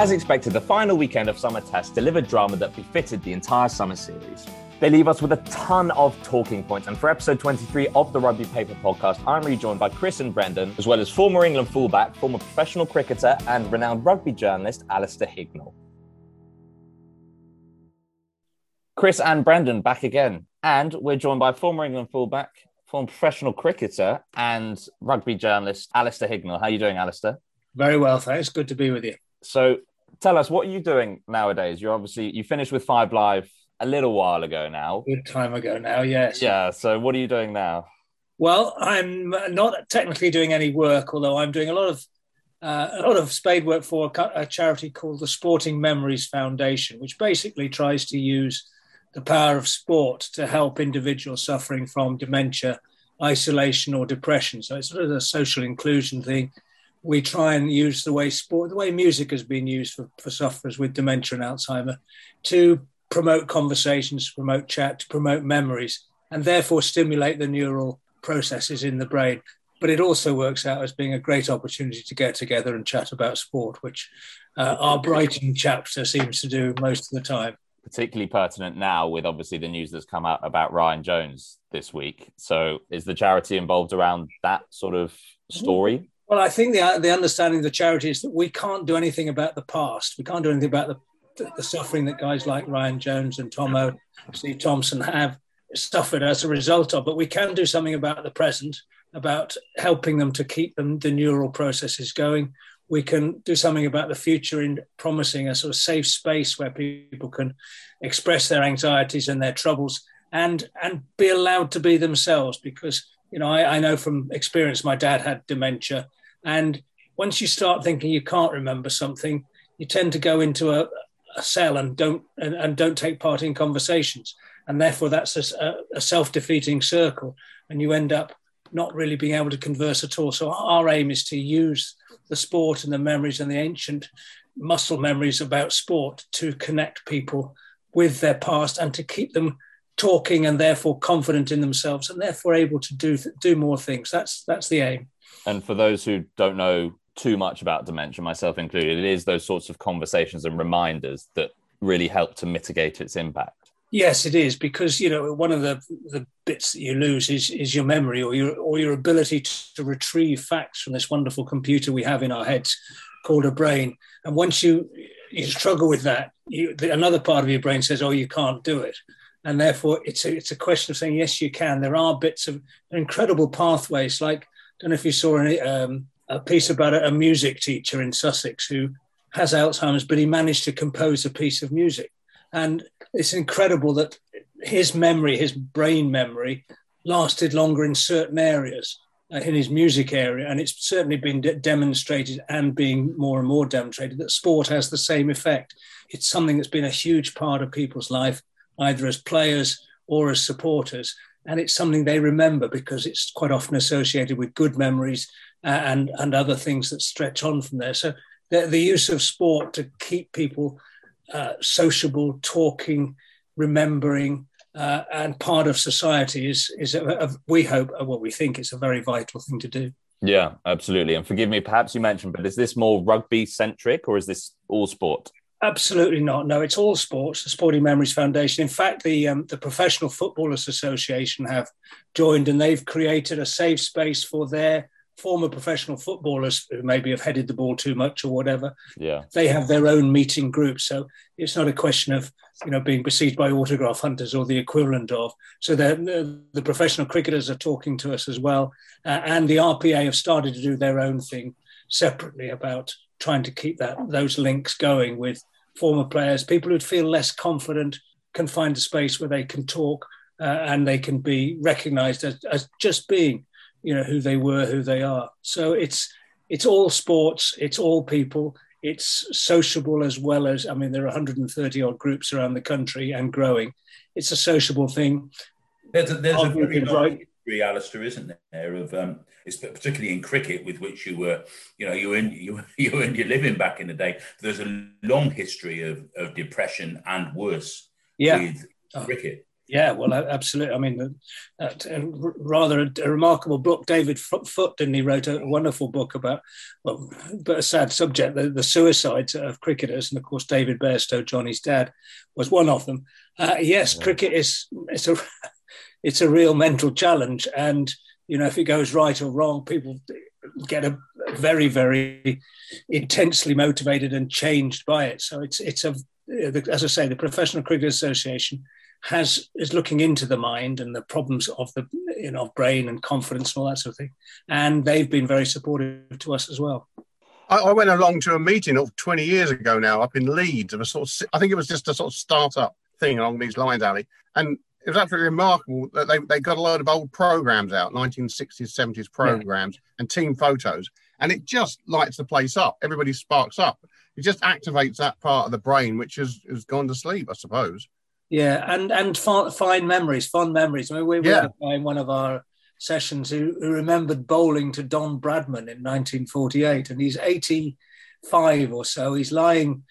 As expected, the final weekend of Summer Test delivered drama that befitted the entire summer series. They leave us with a ton of talking points. And for episode 23 of the Rugby Paper podcast, I'm rejoined by Chris and Brendan, as well as former England fullback, former professional cricketer, and renowned rugby journalist Alastair Hignell. Chris and Brendan back again. And we're joined by former England fullback, former professional cricketer, and rugby journalist Alastair Hignell. How are you doing, Alastair? Very well, thanks. Good to be with you. So tell us, what are you doing nowadays? You're obviously, you finished with Five Live a little while ago now. Good time ago now, yes. Yeah. So what are you doing now? Well, I'm not technically doing any work, although I'm doing a lot of uh, a lot of spade work for a charity called the Sporting Memories Foundation, which basically tries to use the power of sport to help individuals suffering from dementia, isolation, or depression. So it's sort of a social inclusion thing. We try and use the way sport, the way music has been used for, for sufferers with dementia and Alzheimer, to promote conversations, to promote chat, to promote memories, and therefore stimulate the neural processes in the brain. But it also works out as being a great opportunity to get together and chat about sport, which uh, our Brighton chapter seems to do most of the time. Particularly pertinent now with obviously the news that's come out about Ryan Jones this week. So, is the charity involved around that sort of story? Well, I think the, the understanding of the charity is that we can't do anything about the past. We can't do anything about the the suffering that guys like Ryan Jones and Tomo, Steve Thompson have suffered as a result of. But we can do something about the present, about helping them to keep them the neural processes going. We can do something about the future in promising a sort of safe space where people can express their anxieties and their troubles and and be allowed to be themselves. Because you know, I, I know from experience, my dad had dementia, and once you start thinking you can't remember something, you tend to go into a, a cell and don't and, and, don't take part in conversations. And therefore that's a, a, self-defeating circle. And you end up not really being able to converse at all. So our aim is to use the sport and the memories and the ancient muscle memories about sport to connect people with their past and to keep them talking and therefore confident in themselves and therefore able to do do more things that's that's the aim and for those who don't know too much about dementia, myself included. It is those sorts of conversations and reminders that really help to mitigate its impact. Yes, it is because you know one of the the bits that you lose is is your memory or your or your ability to, to retrieve facts from this wonderful computer we have in our heads called a brain. And once you you struggle with that, you, another part of your brain says, "Oh, you can't do it." And therefore, it's a, it's a question of saying, yes, you can. There are bits of incredible pathways. Like, I don't know if you saw any, um, a piece about a, a music teacher in Sussex who has Alzheimer's, but he managed to compose a piece of music. And it's incredible that his memory, his brain memory, lasted longer in certain areas uh, in his music area. And it's certainly been de- demonstrated and being more and more demonstrated that sport has the same effect. It's something that's been a huge part of people's life, either as players or as supporters. And it's something they remember because it's quite often associated with good memories uh, and and other things that stretch on from there. So the, the use of sport to keep people uh, sociable, talking, remembering, uh, and part of society is is a, a, we hope what we think is a very vital thing to do. Yeah, absolutely. And forgive me, perhaps you mentioned, but is this more rugby centric or is this all sport? Absolutely not. No, it's all sports. The Sporting Memories Foundation. In fact, the um, the Professional Footballers Association have joined, and they've created a safe space for their former professional footballers who maybe have headed the ball too much or whatever. Yeah. They have their own meeting group. So it's not a question of, you know, being besieged by autograph hunters or the equivalent of. So the, the professional cricketers are talking to us as well. Uh, and the RPA have started to do their own thing separately about trying to keep that those links going with former players, people who feel less confident can find a space where they can talk uh, and they can be recognized as, as just being you know who they were, who they are. So it's it's all sports, it's all people, it's sociable as well as I mean there are 130 odd groups around the country and growing. It's a sociable thing. There's a, there's a very long history, Alastair, isn't there, of um, particularly in cricket, with which you were, you know, you earned you, you earned your living back in the day. There's a long history of, of depression and worse yeah. with oh. cricket. Yeah, well, absolutely. I mean, uh, rather a, a, remarkable book. David Frith, didn't he, wrote a wonderful book about, well, but a sad subject, the, the suicides of cricketers. And of course, David Bairstow, Jonny's dad, was one of them. Uh, yes, cricket is it's a it's a real mental challenge, and you know if it goes right or wrong, people get a very very intensely motivated and changed by it. So it's it's a as I say, the Professional Cricket Association has is looking into the mind and the problems of the you know brain and confidence and all that sort of thing, and they've been very supportive to us as well. I, I went along to a meeting of 20 years ago now up in Leeds of a sort of I think it was just a sort of startup thing along these lines, Ali, and it was absolutely remarkable that they, they got a load of old programs out, 1960s, 70s programs, yeah. and team photos, and it just lights the place up. Everybody sparks up. It just activates that part of the brain which has, has gone to sleep, I suppose. Yeah, and and fine memories, fond memories. I mean, we yeah. in one of our sessions who, who remembered bowling to Don Bradman in 1948, and he's 85 or so. He's lying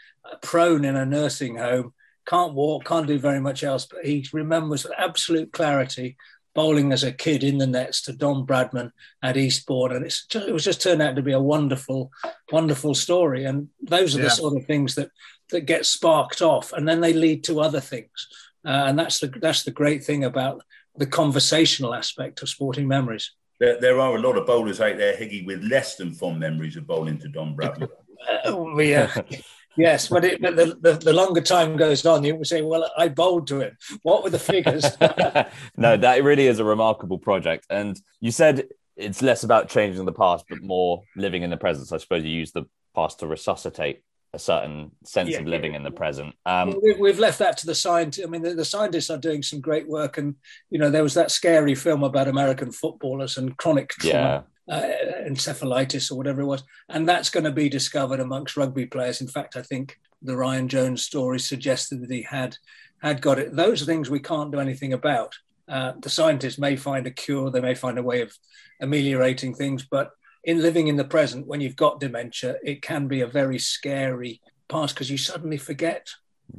prone in a nursing home, can't walk, can't do very much else, but he remembers with absolute clarity bowling as a kid in the nets to Don Bradman at Eastbourne, and it's just, it was just turned out to be a wonderful, wonderful story. And those are yeah. the sort of things that that get sparked off, and then they lead to other things. Uh, and that's the that's the great thing about the conversational aspect of sporting memories. There, there are a lot of bowlers out there, Higgy, with less than fond memories of bowling to Don Bradman. uh, yeah. Yes, but, it, but the, the, the, longer time goes on, you would say, well, I bowled to him. What were the figures? no, that really is a remarkable project. And you said it's less about changing the past, but more living in the present. So I suppose you use the past to resuscitate a certain sense yeah, of living yeah. in the present. Um, we've left that to the scientists. I mean, the, the, scientists are doing some great work, and you know, there was that scary film about American footballers and chronic trauma. Yeah. Uh, encephalitis or whatever it was, and that's going to be discovered amongst rugby players. In fact, I think the Ryan Jones story suggested that he had had got it. Those are things we can't do anything about. Uh, the scientists may find a cure, they may find a way of ameliorating things, but in living in the present, when you've got dementia, it can be a very scary past because you suddenly forget.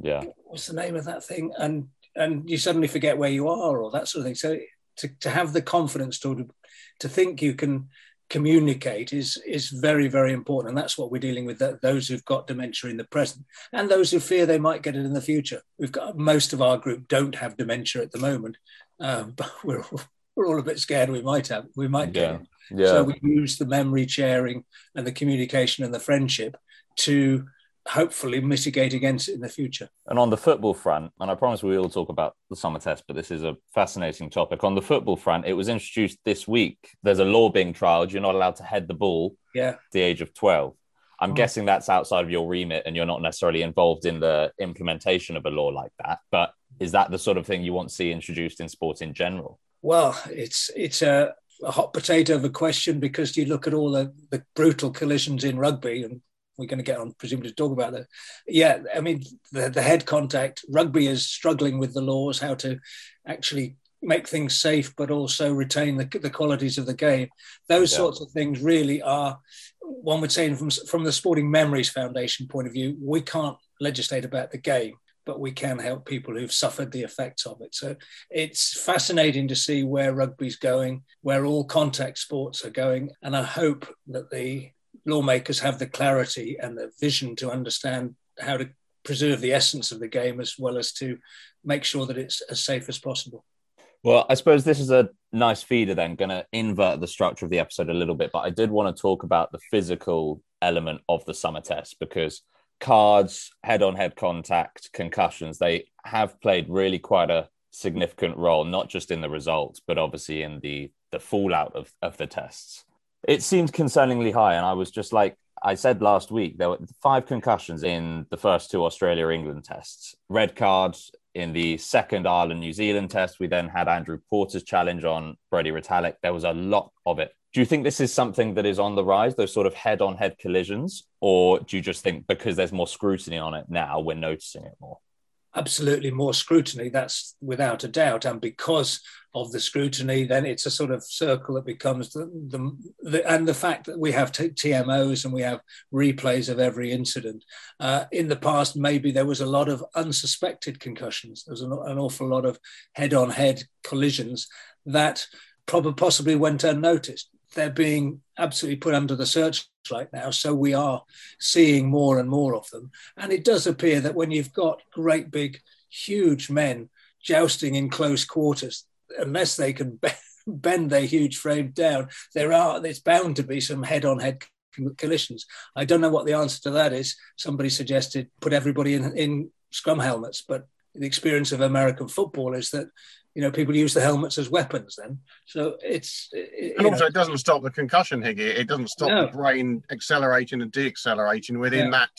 Yeah. What's the name of that thing? And and you suddenly forget where you are or that sort of thing. So to, to have the confidence to to think you can communicate is is very very important and that's what we're dealing with those who've got dementia in the present and those who fear they might get it in the future we've got most of our group don't have dementia at the moment um, but we're we're all a bit scared we might have we might get yeah. it yeah. So we use the memory sharing and the communication and the friendship to hopefully mitigate against it in the future. And on the football front, and I promise we will talk about the summer test, but this is a fascinating topic. On the football front, it was introduced this week. There's a law being trialed. You're not allowed to head the ball yeah. at the age of 12. I'm oh. guessing that's outside of your remit and you're not necessarily involved in the implementation of a law like that. But is that the sort of thing you want to see introduced in sport in general? Well, it's it's a a hot potato of a question because you look at all the, the brutal collisions in rugby, and we're going to get on presumably to talk about that. Yeah, I mean the, the head contact. Rugby is struggling with the laws, how to actually make things safe, but also retain the, the qualities of the game. Those yeah. sorts of things really are, one would say, from from the Sporting Memories Foundation point of view, we can't legislate about the game but we can help people who've suffered the effects of it. So it's fascinating to see where rugby's going, where all contact sports are going. And I hope that the lawmakers have the clarity and the vision to understand how to preserve the essence of the game as well as to make sure that it's as safe as possible. Well, I suppose this is a nice feeder then, going to invert the structure of the episode a little bit, but I did want to talk about the physical element of the summer test because cards, head on head contact, concussions, they have played really quite a significant role, not just in the results, but obviously in the, the fallout of, of the tests. It seemed concerningly high. And I was just like, I said last week, there were five concussions in the first two Australia England tests, red cards in the second Ireland New Zealand test. We then had Andrew Porter's challenge on Brodie Retallick. There was a lot of it do you think this is something that is on the rise, those sort of head on head collisions? Or do you just think because there's more scrutiny on it now, we're noticing it more? Absolutely more scrutiny. That's without a doubt. And because of the scrutiny, then it's a sort of circle that becomes the, the, the and the fact that we have t- TMOs and we have replays of every incident. Uh, in the past, maybe there was a lot of unsuspected concussions. There was an, an awful lot of head-on-head collisions that probably possibly went unnoticed. They're being absolutely put under the searchlight now. So we are seeing more and more of them. And it does appear that when you've got great big, huge men jousting in close quarters, unless they can bend their huge frame down, there are there's bound to be some head-on-head collisions. I don't know what the answer to that is. Somebody suggested put everybody in, in scrum helmets, but the experience of American football is that you know, people use the helmets as weapons then. So it's. It, and also, know. it doesn't stop the concussion, Higgy. It doesn't stop no. the brain accelerating and deaccelerating within yeah. that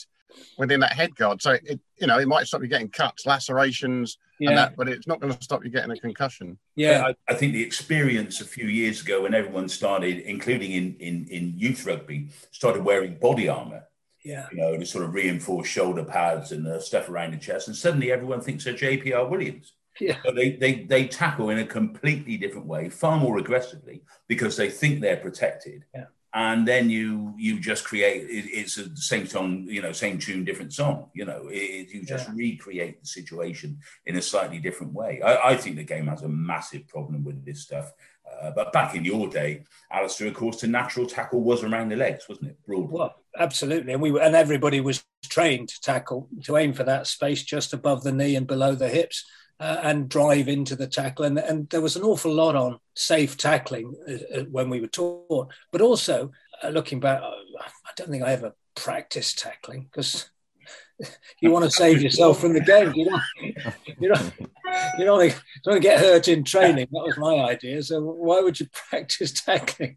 within that head guard. So it, you know, it might stop you getting cuts, lacerations, yeah. and that, but it's not going to stop you getting a concussion. Yeah, I, I, think the experience a few years ago when everyone started, including in in, in youth rugby, started wearing body armor. Yeah, you know, to sort of reinforce shoulder pads and the stuff around the chest, and suddenly everyone thinks they're JPR Williams. Yeah. But they, they, they tackle in a completely different way, far more aggressively, because they think they're protected. Yeah. And then you you just create it, it's the same song, you know, same tune, different song. You know, it, you just yeah. recreate the situation in a slightly different way. I, I, think the game has a massive problem with this stuff. Uh, but back in your day, Alastair, of course, the natural tackle was around the legs, wasn't it? Broadly. Well, absolutely, and we were, and everybody was trained to tackle to aim for that space just above the knee and below the hips uh, and drive into the tackle. And, and there was an awful lot on safe tackling uh, uh when we were taught. But also, uh, looking back, uh, I don't think I ever practiced tackling because you want to save yourself from the game. You don't, you don't, you don't, want to, don't get hurt in training. That was my idea. So why would you practice tackling?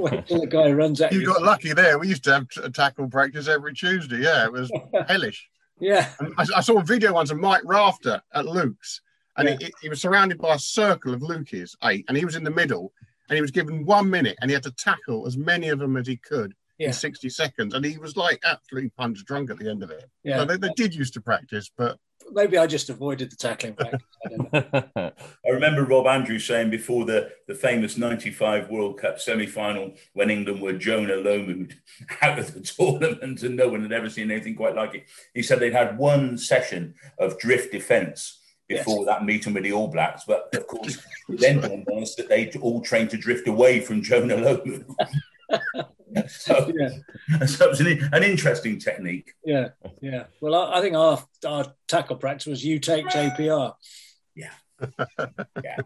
Wait till the guy runs at you. You got lucky there. We used to have a tackle practice every Tuesday. Yeah, it was hellish. Yeah. I, I, saw a video once of Mike Rafter at Luke's, and yeah. he, he, was surrounded by a circle of Lukies, eight, and he was in the middle, and he was given one minute, and he had to tackle as many of them as he could yeah. in 60 seconds. And he was like absolutely punch drunk at the end of it. Yeah. So they, they did used to practice, but maybe I just avoided the tackling practice. I, I, remember Rob Andrews saying before the, the famous 95 World Cup semi final when England were Jonah Lomu out of the tournament and no one had ever seen anything quite like it. He said they'd had one session of drift defence before yes. that meeting with the All Blacks, but of course, then was that they all trained to drift away from Jonah Lomu. so, yeah. so it was an, an, interesting technique. Yeah, yeah. Well, I, I, think our our tackle practice was you take JPR. Yeah. yeah.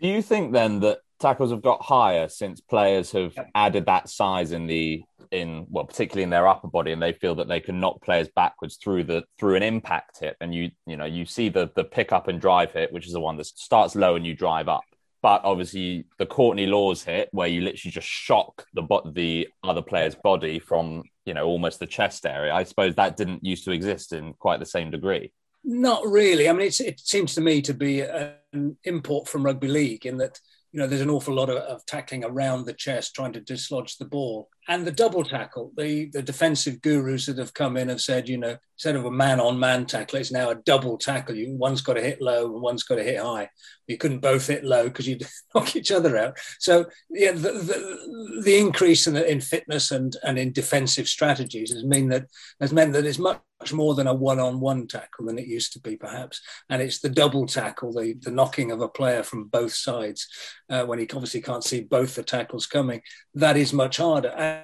Do you think then that tackles have got higher since players have added that size in the in well particularly in their upper body and they feel that they can knock players backwards through the through an impact hit and you you know you see the the pick up and drive hit which is the one that starts low and you drive up but obviously the Courtney Lawes hit, where you literally just shock the the other player's body from you know almost the chest area. I suppose that didn't used to exist in quite the same degree. Not really. I mean, it seems to me to be an import from rugby league in that you know there's an awful lot of, of tackling around the chest, trying to dislodge the ball and the double tackle, the, the defensive gurus that have come in have said, you know, instead of a man on man tackle, it's now a double tackle. You, one's got to hit low and one's got to hit high. You couldn't both hit low because you'd knock each other out. So, yeah, the, the, the increase in, the, in fitness and, and in defensive strategies has, mean that, has meant that it's much more than a one-on-one tackle than it used to be, perhaps. And it's the double tackle, the, the knocking of a player from both sides uh, when he obviously can't see both the tackles coming. That is much harder and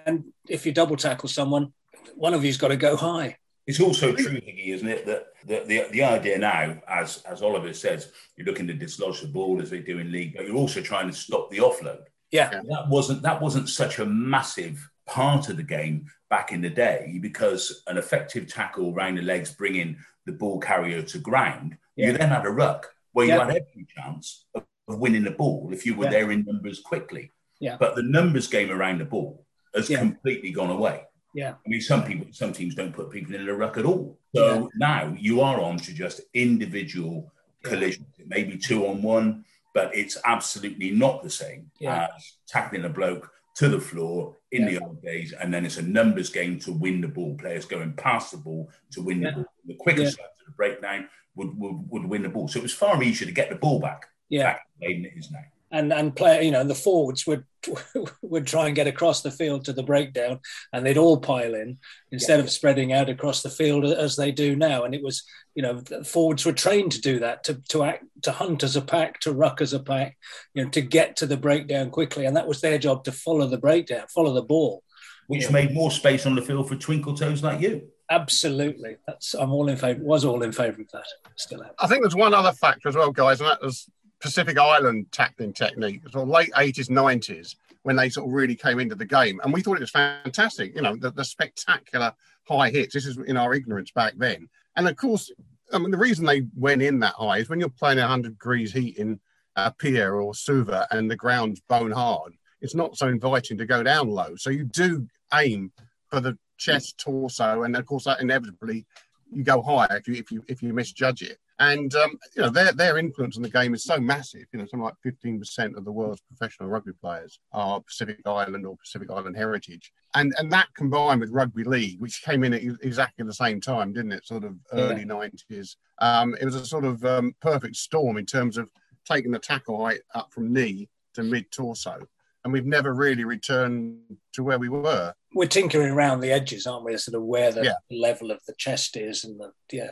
if you double tackle someone, one of you's got to go high. It's also true, Higgy, isn't it, that the, the, the idea now, as as Oliver says, you're looking to dislodge the ball as they do in league, but you're also trying to stop the offload. Yeah, that wasn't that wasn't such a massive part of the game back in the day because an effective tackle around the legs, bringing the ball carrier to ground, yeah. you then had a ruck where you yeah. had every chance of, of, winning the ball if you were yeah. there in numbers quickly. Yeah. But the numbers game around the ball has yeah. completely gone away. Yeah. I mean, some people, some teams don't put people in a ruck at all. So yeah. now you are on to just individual collisions. It may be two on one, but it's absolutely not the same yeah. as tackling a bloke to the floor in yeah. the old days, and then it's a numbers game to win the ball. Players going past the ball to win the ball. The quicker side to the breakdown, would, would, would win the ball. So it was far easier to get the ball back. Yeah. Back it is now and and play you know the forwards would would try and get across the field to the breakdown and they'd all pile in instead yeah. of spreading out across the field as they do now. And it was you know forwards were trained to do that to to act to hunt as a pack to ruck as a pack you know to get to the breakdown quickly. And that was their job to follow the breakdown follow the ball. Which made more space on the field for twinkle toes like you. Absolutely. That's i'm all in favor was all in favor of that. Still am. i think there's one other factor as well guys and that was Pacific Island tackling technique, sort of late 80s, 90s, when they sort of really came into the game. And we thought it was fantastic, you know, the, the spectacular high hits. This is in our ignorance back then. And of course, I mean, the reason they went in that high is when you're playing 100 degrees heat in uh, Apia or Suva and the ground's bone hard, it's not so inviting to go down low. So you do aim for the chest, torso, and of course that inevitably you go higher if you if you if you misjudge it. And um, you know their their influence on the game is so massive. You know, something like fifteen percent of the world's professional rugby players are Pacific Island or Pacific Island heritage, and and that combined with rugby league, which came in at exactly the same time, didn't it? Sort of early nineties. Yeah. Um, it was a sort of um, perfect storm in terms of taking the tackle height up from knee to mid torso and we've never really returned to where we were. We're tinkering around the edges, aren't we? Sort of where the yeah. level of the chest is, and the yeah.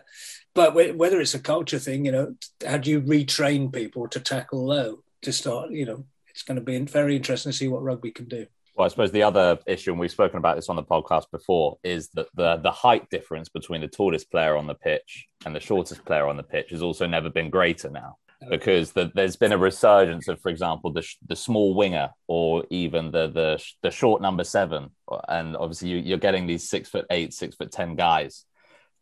But whether it's a culture thing, you know, how do you retrain people to tackle low to start? You know, it's going to be very interesting to see what rugby can do. Well, I suppose the other issue, and we've spoken about this on the podcast before, is that the the height difference between the tallest player on the pitch and the shortest player on the pitch has also never been greater now because the, there's been a resurgence of, for example, the, the small winger or even the, the the short number seven, and obviously you, you're getting these six foot eight, six foot ten guys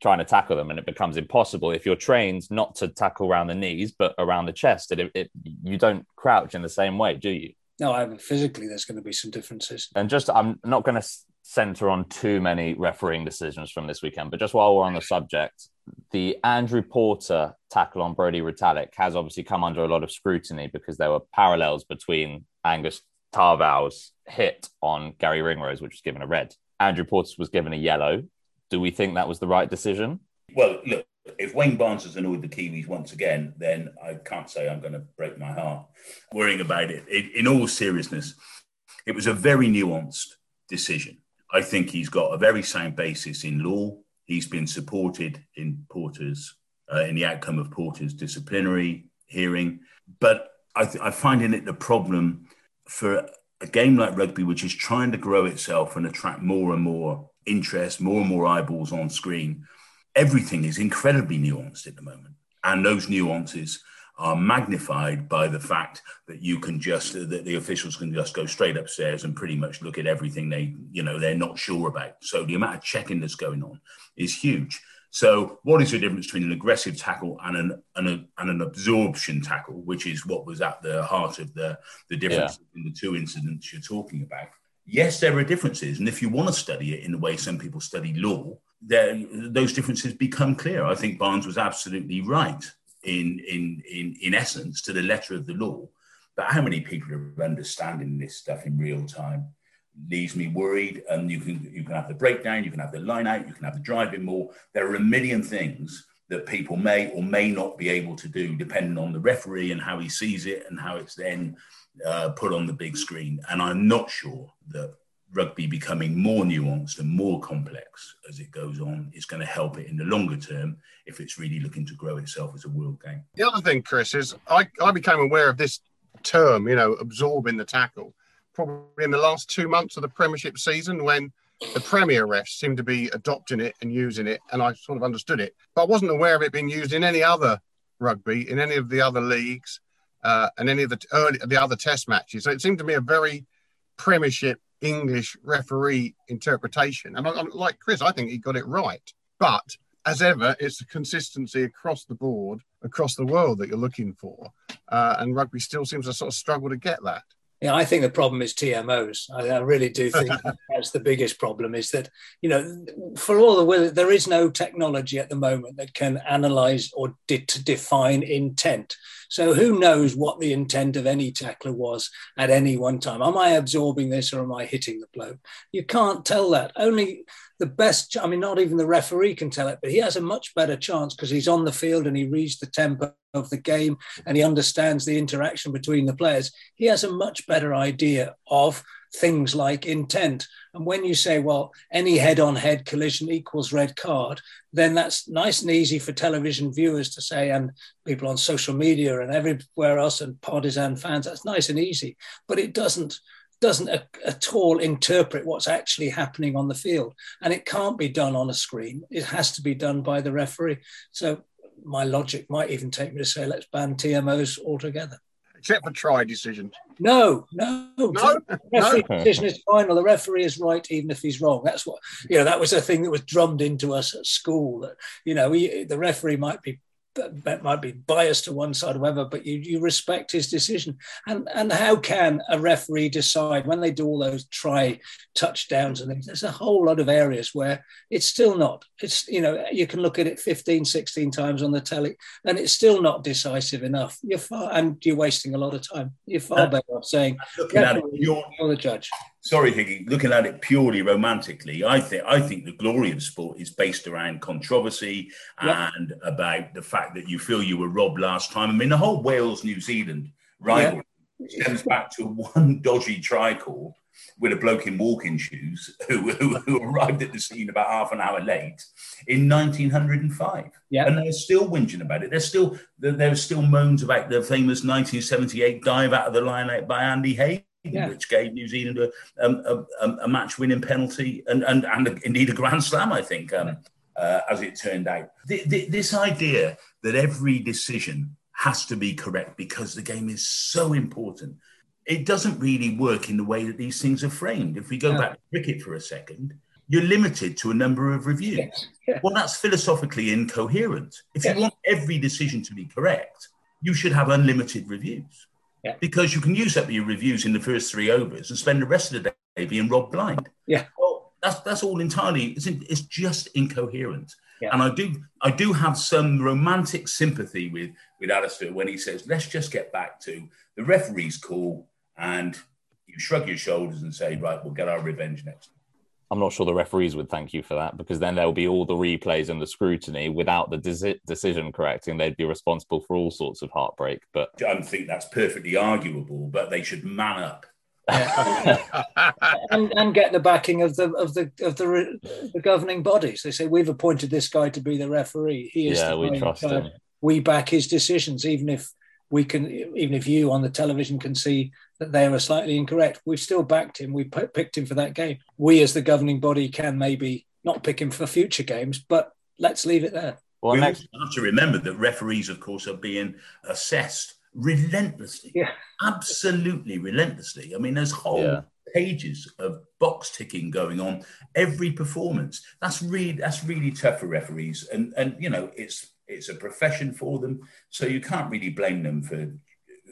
trying to tackle them, and it becomes impossible if you're trained not to tackle around the knees but around the chest. It, it you don't crouch in the same way, do you? No, I mean, physically there's going to be some differences. And just I'm not going to center on too many refereeing decisions from this weekend, but just while we're on the subject, the Andrew Porter tackle on Brodie Retallick has obviously come under a lot of scrutiny because there were parallels between Angus Ta'avao's hit on Garry Ringrose, which was given a red. Andrew Porter was given a yellow. Do we think that was the right decision? Well, look, if Wayne Barnes has annoyed the Kiwis once again, then I can't say I'm going to break my heart worrying about it. it. In all seriousness, it was a very nuanced decision. I think he's got a very sound basis in law He's been supported in Porter's uh, in the outcome of Porter's disciplinary hearing, but I, th- I find in it the problem for a game like rugby, which is trying to grow itself and attract more and more interest, more and more eyeballs on screen. Everything is incredibly nuanced at the moment, and those nuances are magnified by the fact that you can just that the officials can just go straight upstairs and pretty much look at everything they you know they're not sure about. So the amount of checking that's going on is huge. So what is the difference between an aggressive tackle and an, and, a, and an absorption tackle which is what was at the heart of the the difference yeah. in the two incidents you're talking about? Yes there are differences. And if you want to study it in the way some people study law then those differences become clear. I think barnes was absolutely right in, in, in, in essence to the letter of the law. But how many people are understanding this stuff in real time leaves me worried. And you can you can have the breakdown, you can have the line out, you can have the driving maul. There are a million things that people may or may not be able to do depending on the referee and how he sees it and how it's then uh, put on the big screen. And I'm not sure that rugby becoming more nuanced and more complex as it goes on is going to help it in the longer term if it's really looking to grow itself as a world game. The other thing, Chris, is I, I became aware of this term, you know, absorbing the tackle, probably in the last two months of the Premiership season when the Premier refs seemed to be adopting it and using it, and I sort of understood it. But I wasn't aware of it being used in any other rugby, in any of the other leagues, uh, and any of the early the other Test matches. So it seemed to me a very Premiership English referee interpretation. And I'm like Chris, I think he got it right. But as ever, it's the consistency across the board, across the world that you're looking for. Uh, and rugby still seems to sort of struggle to get that. Yeah, I think the problem is TMOs. I, I really do think that's the biggest problem. Is that you know, for all the will, there is no technology at the moment that can analyze or de- to define intent. So who knows what the intent of any tackler was at any one time? Am I absorbing this or am I hitting the bloke? You can't tell that. Only the best. I mean, not even the referee can tell it, but he has a much better chance because he's on the field and he reads the tempo of the game and he understands the interaction between the players. He has a much better idea of things like intent. And when you say, well, any head on head collision equals red card, then that's nice and easy for television viewers to say, and people on social media and everywhere else, and partisan fans. That's nice and easy. But it doesn't doesn't at all interpret what's actually happening on the field. And it can't be done on a screen. It has to be done by the referee. So my logic might even take me to say, let's ban TMOs altogether except for try decisions. No, no, no. The referee no. decision is final. The referee is right, even if he's wrong. That's what you know. That was a thing that was drummed into us at school. That you know, we, the referee might be that might be biased to one side or whatever, but you, you respect his decision. And and how can a referee decide when they do all those try touchdowns and things? There's a whole lot of areas where it's still not. It's you know you can look at it 15, 16 times on the telly, and it's still not decisive enough. You're far and you're wasting a lot of time. You're far uh, better off saying, looking at it, you're, you're the judge sorry, Higgy, looking at it purely romantically, I think I think the glory of sport is based around controversy yep. and about the fact that you feel you were robbed last time. I mean, the whole Wales New Zealand rivalry yep. stems back to one dodgy try call with a bloke in walking shoes who, who, who, arrived at the scene about half an hour late in 1905. Yeah. And they're still whinging about it. There's still there's still moans about the famous 1978 dive out of the line out by Andy Haden yeah. which gave New Zealand a, a, a, a match winning penalty and, and, and indeed a grand slam, I think, um, uh, as it turned out. The, the, this idea that every decision has to be correct because the game is so important. It doesn't really work in the way that these things are framed. If we go back to cricket for a second, you're limited to a number of reviews. Yes. Yeah. Well, that's philosophically incoherent. If yes. you want every decision to be correct, you should have unlimited reviews. Yeah. Because you can use up your reviews in the first three overs and spend the rest of the day being robbed blind. Yeah. Well, that's that's all entirely. It's in, it's just incoherent. Yeah. And I do I do have some romantic sympathy with with Alastair when he says, "Let's just get back to the referee's call," and you shrug your shoulders and say, "Right, we'll get our revenge next." I'm not sure the referees would thank you for that because then there'll be all the replays and the scrutiny without the de- decision correcting. They'd be responsible for all sorts of heartbreak. But I don't think that's perfectly arguable, but they should man up. and, and, get the backing of the of the of the, the, governing bodies. They say we've appointed this guy to be the referee. He is yeah, we trust him. We back his decisions, even if we can, even if you on the television can see that they were slightly incorrect. We've still backed him. We picked him for that game. We, as the governing body, can maybe not pick him for future games, but let's leave it there. Well, we next... have to remember that referees, of course, are being assessed relentlessly. Yeah. Absolutely relentlessly. I mean, there's whole yeah. pages of box ticking going on every performance. That's really that's really tough for referees. And and you know, it's it's a profession for them. So you can't really blame them for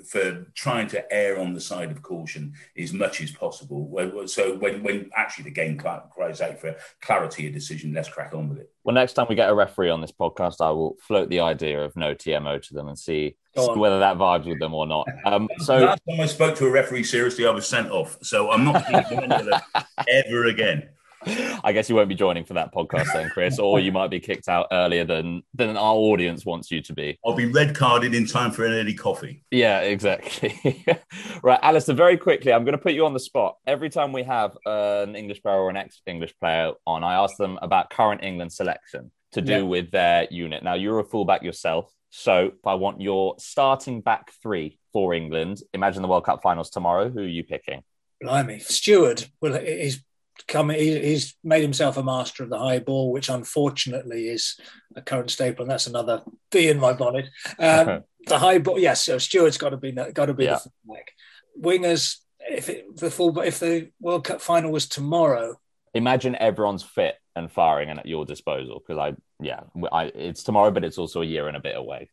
for trying to err on the side of caution as much as possible. So when, when actually the game cries out for clarity of decision, let's crack on with it. Well, next time we get a referee on this podcast, I will float the idea of no TMO to them and see, see whether that vibes with them or not. Um, so last time I spoke to a referee seriously, I was sent off. So I'm not speaking to them ever again. I guess you won't be joining for that podcast then, Chris, or you might be kicked out earlier than than our audience wants you to be. I'll be red carded in time for an early coffee. Yeah, exactly. right, Alastair, very quickly, I'm going to put you on the spot. Every time we have an English player or an ex-English player on, I ask them about current England selection to do yeah. with their unit. Now, you're a fullback yourself. So if I want your starting back three for England, imagine the World Cup finals tomorrow. Who are you picking? Blimey, Steward. Well, he's come he, he's made himself a master of the high ball, which unfortunately is a current staple, and that's another bee in my bonnet. Um, the high ball, yes. So Steward's got to be got to be yeah. the fullback. Wingers, if it, the full, if the World Cup final was tomorrow, imagine everyone's fit and firing and at your disposal. Because I, yeah, I, it's tomorrow, but it's also a year and a bit away.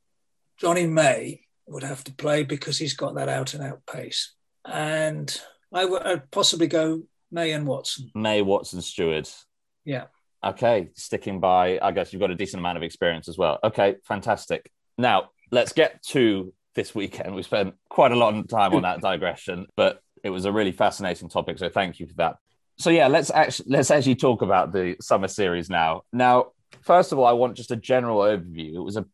Jonny May would have to play because he's got that out and out pace, and I would I'd possibly go May and Watson. May, Watson, Steward. Yeah. Okay, sticking by, I guess you've got a decent amount of experience as well. Okay, fantastic. Now, let's get to this weekend. We spent quite a lot of time on that digression, but it was a really fascinating topic. So thank you for that. So yeah, let's actually let's actually talk about the summer series now. Now, first of all, I want just a general overview. It was a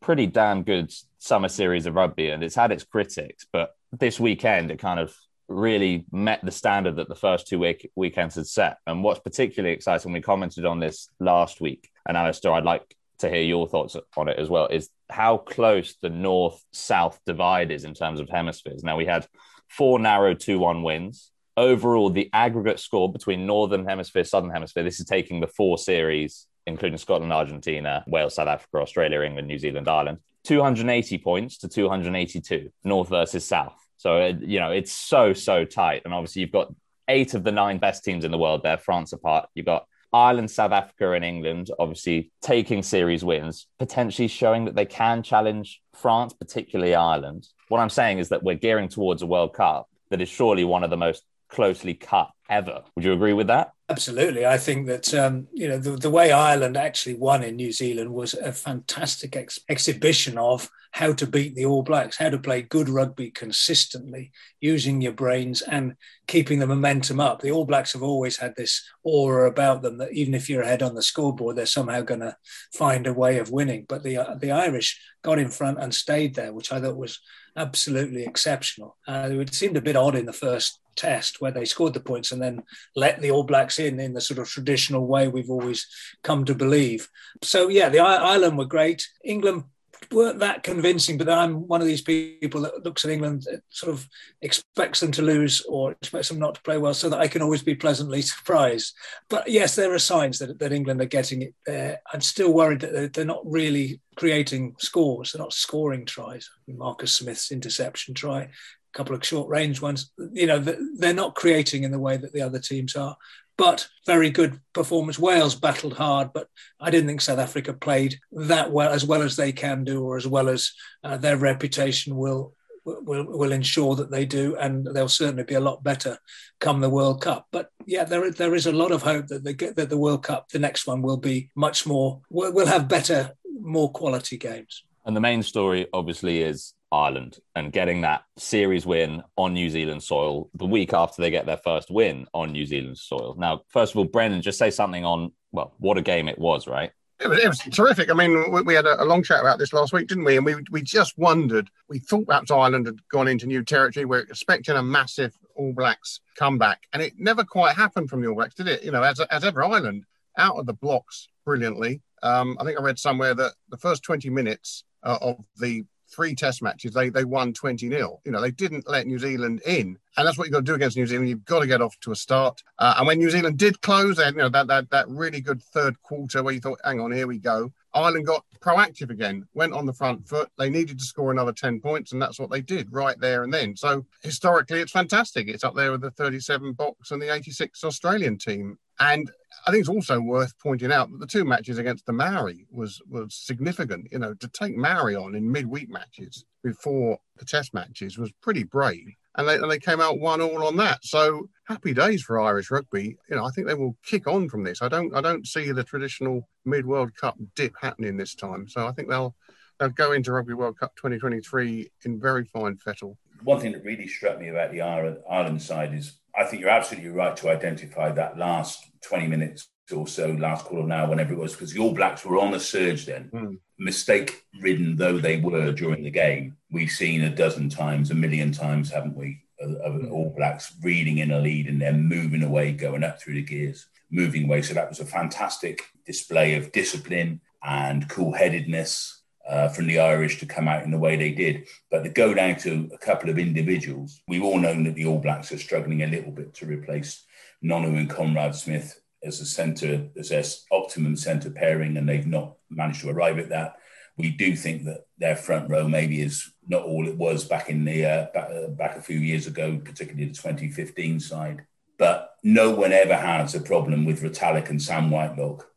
pretty damn good summer series of rugby, and it's had its critics, but this weekend it kind of really met the standard that the first two week- weekends had set. And what's particularly exciting, we commented on this last week, and Alastair, I'd like to hear your thoughts on it as well, is how close the north south divide is in terms of hemispheres. Now, we had four narrow 2 1 wins. Overall, the aggregate score between Northern Hemisphere, Southern Hemisphere, this is taking the four series, including Scotland, Argentina, Wales, South Africa, Australia, England, New Zealand, Ireland, 280 points to 282, North versus South. So, it, you know, it's so, so tight. And obviously, you've got eight of the nine best teams in the world there, France apart. You've got Ireland, South Africa, and England obviously taking series wins, potentially showing that they can challenge France, particularly Ireland. What I'm saying is that we're gearing towards a World Cup that is surely one of the most closely cut ever. Would you agree with that? Absolutely. I think that, um, you know, the, the, way Ireland actually won in New Zealand was a fantastic ex- exhibition of how to beat the All Blacks, how to play good rugby consistently, using your brains and keeping the momentum up. The All Blacks have always had this aura about them that even if you're ahead on the scoreboard, they're somehow going to find a way of winning. But the, uh, the Irish got in front and stayed there, which I thought was absolutely exceptional. Uh, it seemed a bit odd in the first test where they scored the points and then let the All Blacks in in the sort of traditional way we've always come to believe. So yeah, the Ireland were great. England weren't that convincing, but I'm one of these people that looks at England, uh, sort of expects them to lose or expects them not to play well, so that I can always be pleasantly surprised. But yes, there are signs that, that England are getting it there. I'm still worried that they're not really creating scores. They're not scoring tries. Marcus Smith's interception try, couple of short range ones. You know, they're not creating in the way that the other teams are but very good performance. Wales battled hard, but I didn't think South Africa played that well, as well as they can do, or as well as uh, their reputation will will will ensure that they do, and they'll certainly be a lot better come the World Cup. But yeah, there there is a lot of hope that the that the World Cup, the next one, will be much more. We'll have better, more quality games. And the main story, obviously, is Ireland and getting that series win on New Zealand soil the week after they get their first win on New Zealand soil. Now, first of all, Brendan, just say something on, well, what a game it was, right? It was, it was terrific. I mean, we, we had a, a, long chat about this last week, didn't we? And we, we just wondered, we thought perhaps Ireland had gone into new territory. We're expecting a massive All Blacks comeback. And it never quite happened from the All Blacks, did it? You know, as, as ever, Ireland out of the blocks brilliantly. Um, I think I read somewhere that the first 20 minutes uh, of the three test matches, they they won 20 0. You know, they didn't let New Zealand in. And that's what you've got to do against New Zealand. You've got to get off to a start. Uh, and when New Zealand did close, they had, you know, that, that, that really good third quarter where you thought, hang on, here we go. Ireland got proactive again, went on the front foot. They needed to score another 10 points, and that's what they did right there and then. So historically, it's fantastic. It's up there with the 37 Boks and the 86 Australian team. And I think it's also worth pointing out that the two matches against the Maori was was significant. You know, to take Maori on in midweek matches before the Test matches was pretty brave, and they and they came out one all on that. So happy days for Irish rugby. You know, I think they will kick on from this. I don't I don't see the traditional mid World Cup dip happening this time. So I think they'll they'll go into Rugby World Cup 2023 in very fine fettle. One thing that really struck me about the Ireland side is I think you're absolutely right to identify that last 20 minutes or so, last quarter now, whenever it was, because the All Blacks were on the surge then. Mm. Mistake ridden though they were during the game, we've seen a dozen times, a million times, haven't we? Of, of All Blacks reading in a lead and then moving away, going up through the gears, moving away. So that was a fantastic display of discipline and cool headedness uh, from the Irish to come out in the way they did. But to go down to a couple of individuals, we've all known that the All Blacks are struggling a little bit to replace Nonu and Conrad Smith as a centre, as their optimum centre pairing, and they've not managed to arrive at that. We do think that their front row maybe is not all it was back in the uh, back, uh, back a few years ago, particularly the 2015 side. But no one ever has a problem with Retallick and Sam Whitelock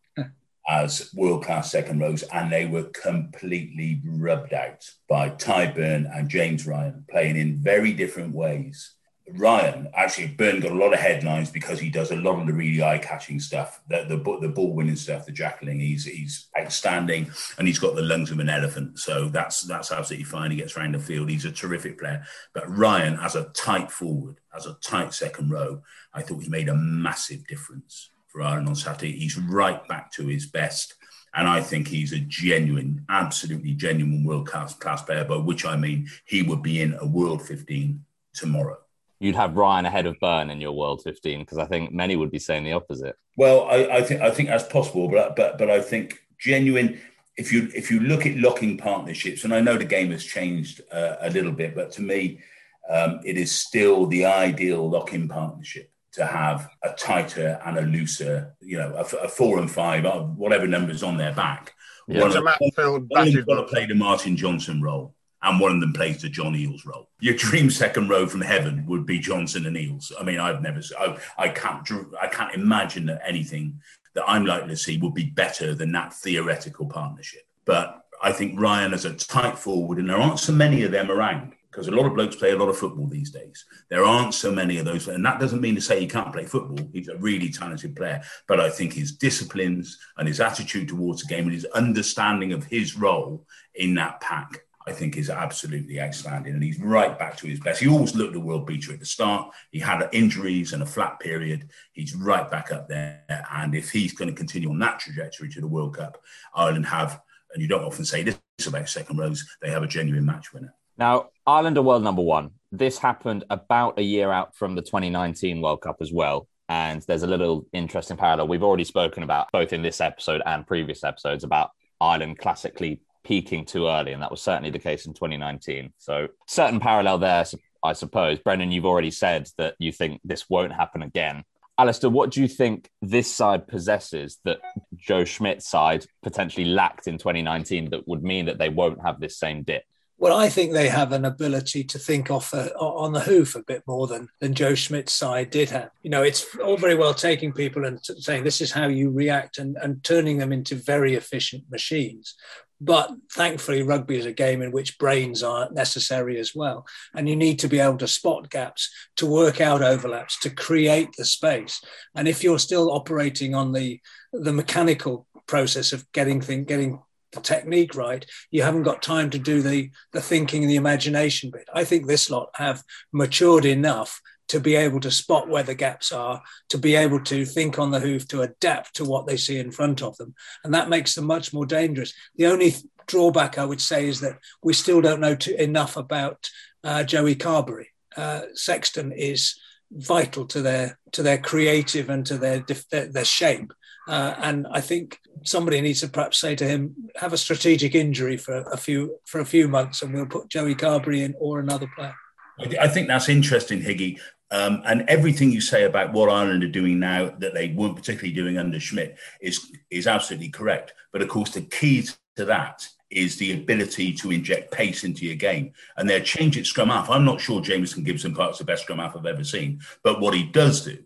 as world class second rows, and they were completely rubbed out by Tadhg Beirne and James Ryan, playing in very different ways. Ryan actually Beirne got a lot of headlines because he does a lot of the really eye catching stuff, the the, the ball winning stuff, the jackling. He's he's outstanding, and he's got the lungs of an elephant. So that's that's absolutely fine. He gets around the field. He's a terrific player. But Ryan, as a tight forward, as a tight second row, I thought he made a massive difference for on Saturday. He's right back to his best. And I think he's a genuine, absolutely genuine world class class player, by which I mean he would be in a world 15 tomorrow you'd have Ryan ahead of Beirne in your World 15 because I think many would be saying the opposite. Well, I, I, think I think that's possible, but but but I think genuine. If you if you look at locking partnerships, and I know the game has changed uh, a little bit, but to me, um, it is still the ideal locking partnership to have a tighter and a looser, you know, a, a four and five, uh, whatever numbers on their back. Yeah, one, of, one, one of them got to play the Martin Johnson role and one of them plays the John Eales role. Your dream second row from heaven would be Johnson and Eales. I mean, I've never, I, I can't, I can't imagine that anything that I'm likely to see would be better than that theoretical partnership. But I think Ryan as a tight forward, and there aren't so many of them around because a lot of blokes play a lot of football these days. There aren't so many of those, and that doesn't mean to say he can't play football. He's a really talented player, but I think his disciplines and his attitude towards the game and his understanding of his role in that pack I think is absolutely outstanding. And he's right back to his best. He always looked a world beater at the start. He had injuries and a flat period. He's right back up there. And if he's going to continue on that trajectory to the World Cup, Ireland have, and you don't often say this about second rows, they have a genuine match winner. Now, Ireland are world number one. This happened about a year out from the 2019 World Cup as well. And there's a little interesting parallel. We've already spoken about both in this episode and previous episodes about Ireland classically peaking too early, and that was certainly the case in 2019. So, certain parallel there, I suppose. Brendan, you've already said that you think this won't happen again. Alastair, what do you think this side possesses that Joe Schmidt's side potentially lacked in 2019 that would mean that they won't have this same dip? Well, I think they have an ability to think off a, on the hoof a bit more than, than Joe Schmidt's side did have. You know, it's all very well taking people and t- saying this is how you react and, and turning them into very efficient machines. But thankfully, rugby is a game in which brains are necessary as well. And you need to be able to spot gaps, to work out overlaps, to create the space. And if you're still operating on the, the mechanical process of getting thing, getting the technique right, you haven't got time to do the, the thinking and the imagination bit. I think this lot have matured enough to be able to spot where the gaps are, to be able to think on the hoof, to adapt to what they see in front of them. And that makes them much more dangerous. The only drawback I would say is that we still don't know too, enough about uh, Joey Carbery. Uh, Sexton is vital to their to their creative and to their their, their shape. Uh, and I think somebody needs to perhaps say to him, have a strategic injury for a few for a few months, and we'll put Joey Carbery in or another player. I think that's interesting, Higgy. Um, and everything you say about what Ireland are doing now that they weren't particularly doing under Schmidt is is absolutely correct. But of course, the key to that is the ability to inject pace into your game. And their change at scrum half. I'm not sure Jamison Gibson Park's the best scrum half I've ever seen, but what he does do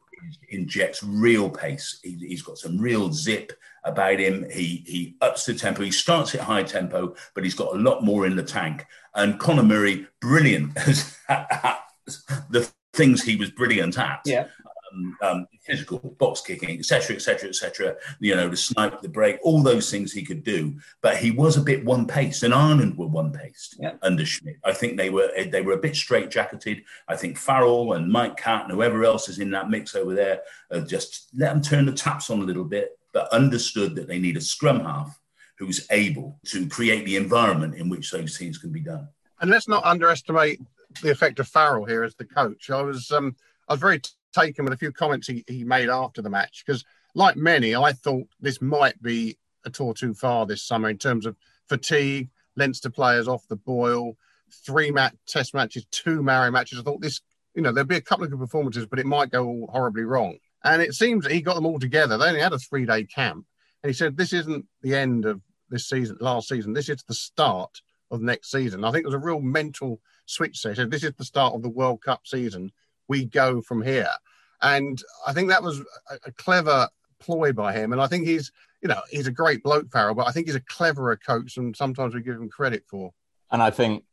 injects real pace. He, has got some real zip about him. He he ups the tempo. He starts at high tempo, but he's got a lot more in the tank. And Conor Murray, brilliant as the things he was brilliant at. Yeah. Um, um, physical, box kicking, etc., etc., etc. You know, the snipe, the break, all those things he could do. But he was a bit one paced, and Ireland were one paced yeah. under Schmidt. I think they were they were a bit straight jacketed. I think Farrell and Mike Catt and whoever else is in that mix over there uh, just let them turn the taps on a little bit, but understood that they need a scrum half who's able to create the environment in which those things can be done. And let's not underestimate the effect of Farrell here as the coach. I was um, I was very taken with a few comments he, he made after the match because, like many, I thought this might be a tour too far this summer in terms of fatigue, Leinster players off the boil, three match test matches, two Maori matches. I thought this, you know, there'd be a couple of good performances, but it might go horribly wrong. And it seems he got them all together. They only had a three day camp. And he said, This isn't the end of this season, last season. This is the start of next season. I think it was a real mental switch there. So this is the start of the World Cup season. We go from here. And I think that was a, a clever ploy by him. And I think he's, you know, he's a great bloke, Farrell, but I think he's a cleverer coach than sometimes we give him credit for. And I think